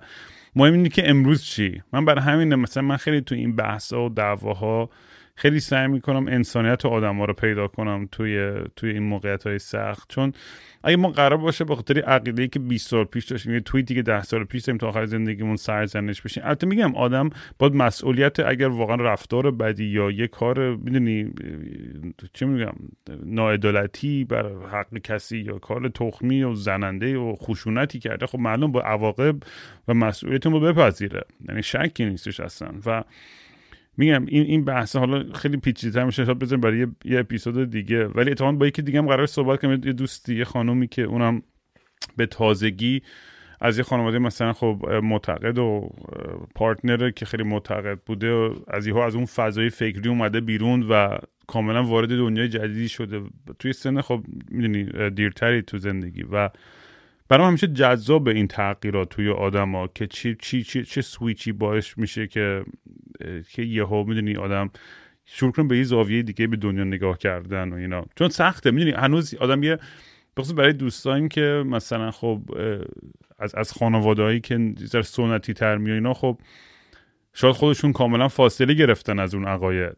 مهم اینه که امروز چی؟ من برای همین مثلا من خیلی تو این بحث و دعواها خیلی سعی می‌کنم انسانیت و آدم ها رو پیدا کنم توی توی این موقعیت های سخت. چون اگه ما قرار باشه به خاطر عقیده که 20 سال پیش داشتیم یه توییتی که 10 سال پیش داریم تا آخر زندگیمون سرزنش بشیم. البته میگم آدم باید مسئولیت اگر واقعا رفتار بدی یا یه کار می‌دونی چه میگم ناعدالتی بر حق کسی یا کار تخمی و زننده و خشونتی کرده خب معلوم با عواقب و مسئولیتون رو بپذیره. یعنی شکی نیستش اصلا. و میگم این این بحث حالا خیلی پیچیده‌تر میشه. شاید بزنیم برای یه, یه اپیزود دیگه. ولی اتفاقا با یکی دیگه هم قرار صحبت کنیم. یه دوستی یه خانومی که اونم به تازگی از یه خانواده مثلا خب معتقد و پارتنر که خیلی معتقد بوده و از یهو از اون فضای فکری اومده بیرون و کاملا وارد دنیای جدیدی شده. توی سن خب می‌دونی دیرتری تو زندگی و برام همیشه جذاب این تغییرات توی آدما که چی چی چی چه سویچی باعث میشه که که یهو می‌دونی آدم شروع کنه به یه زاویه دیگه به دنیا نگاه کردن و اینا. چون سخته می‌دونی هنوز آدم یه بخصوص برای دوستانی که مثلا خب از از خانوادهایی که زر سنتی تر می اینا خب شاید خودشون کاملا فاصله گرفتن از اون عقاید.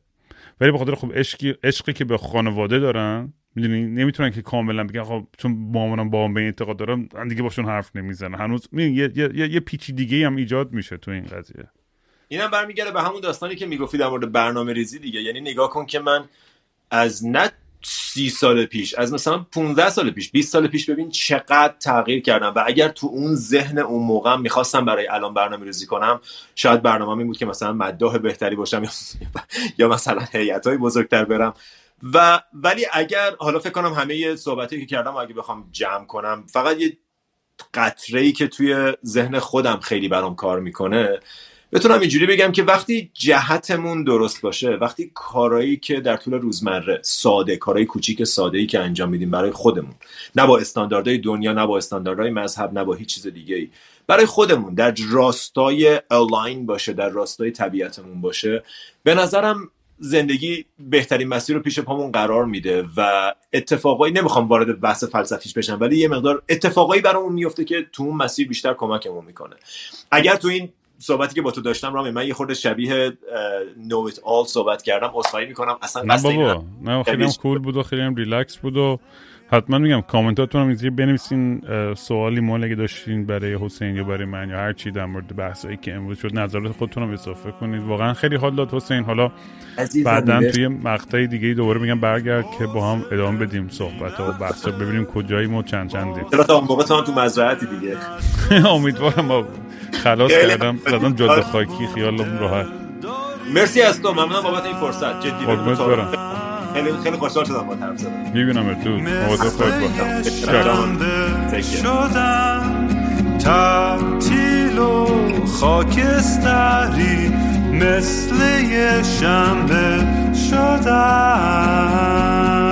ولی به خاطر خب عشقی, عشقی که به خانواده دارن می‌دونی نمی‌تونن که کاملا بگن خب چون مامانم با به اعتقاد دارم دیگه باشون حرف نمی‌زنه هنوز یه, یه, یه, یه پیچی دیگه هم ایجاد میشه تو این قضیه. اینم برمیگرده به همون داستانی که می‌گفتی در مورد برنامه ریزی دیگه. یعنی نگاه کن که من از نه سی سال پیش از مثلا 15 سال پیش 20 سال پیش ببین چقدر تغییر کردم. و اگر تو اون ذهن اون موقع می‌خواستم برای الان برنامه ریزی کنم شاید برنامه می بود که مثلا مداح بهتری باشم یا مثلا هیئت های بزرگتر برم. و ولی اگر حالا فکر کنم همه صحبتی که کردم اگه بخوام جمع کنم فقط یه قطره ای که توی ذهن خودم خیلی برام کار می‌کنه بتونم اینجوری بگم که وقتی جهتمون درست باشه وقتی کارایی که در طول روزمره ساده کارهای کوچیک ساده ای که انجام میدیم برای خودمون نه با استانداردهای دنیا نه با استانداردهای مذهب نه با هیچ چیز دیگه ای برای خودمون در راستای الاین باشه در راستای طبیعتمون باشه به نظرم زندگی بهترین مسیر رو پیش پامون قرار میده و اتفاقایی نمی‌خوام وارد بحث فلسفیش بشم ولی یه مقدار اتفاقایی برامون میفته که تو اون مسیر بیشتر کمکمون می‌کنه. اگر تو این صحبتی که با تو داشتم رامی من یه خورده شبیه know it all صحبت کردم عذرخواهی می‌کنم. اصلا نه بابا نه خیلی هم cool بود و خیلی هم ریلکس بود و حتما میگم کامنتاتون هم اینجوری بنویسین سوالی مالی اگه داشتین برای حسین یا برای من یا هر چی در مورد بحثایی که امروز شد نظرات خودتون رو اضافه کنید. واقعا خیلی حال داد حسین. حالا بعدا توی مقطع دیگه دوباره میگم برگرد که با هم ادامه بدیم صحبت و بحث ببینیم کجایی ما چند چندیم. چرا تا موقع تو مزرعتی دیگه؟ امیدوارم خلاص کردم. زدم جاده خاکی خیالم راحت. مرسی از تو. ممنونم بابت این فرصت. جدی خیلی خیلی خوشحال شدم با حرف زدم می‌بینم تو. مواظب خودت باش شدم تعطیل و خاکستری مثل یه شنبه شدم.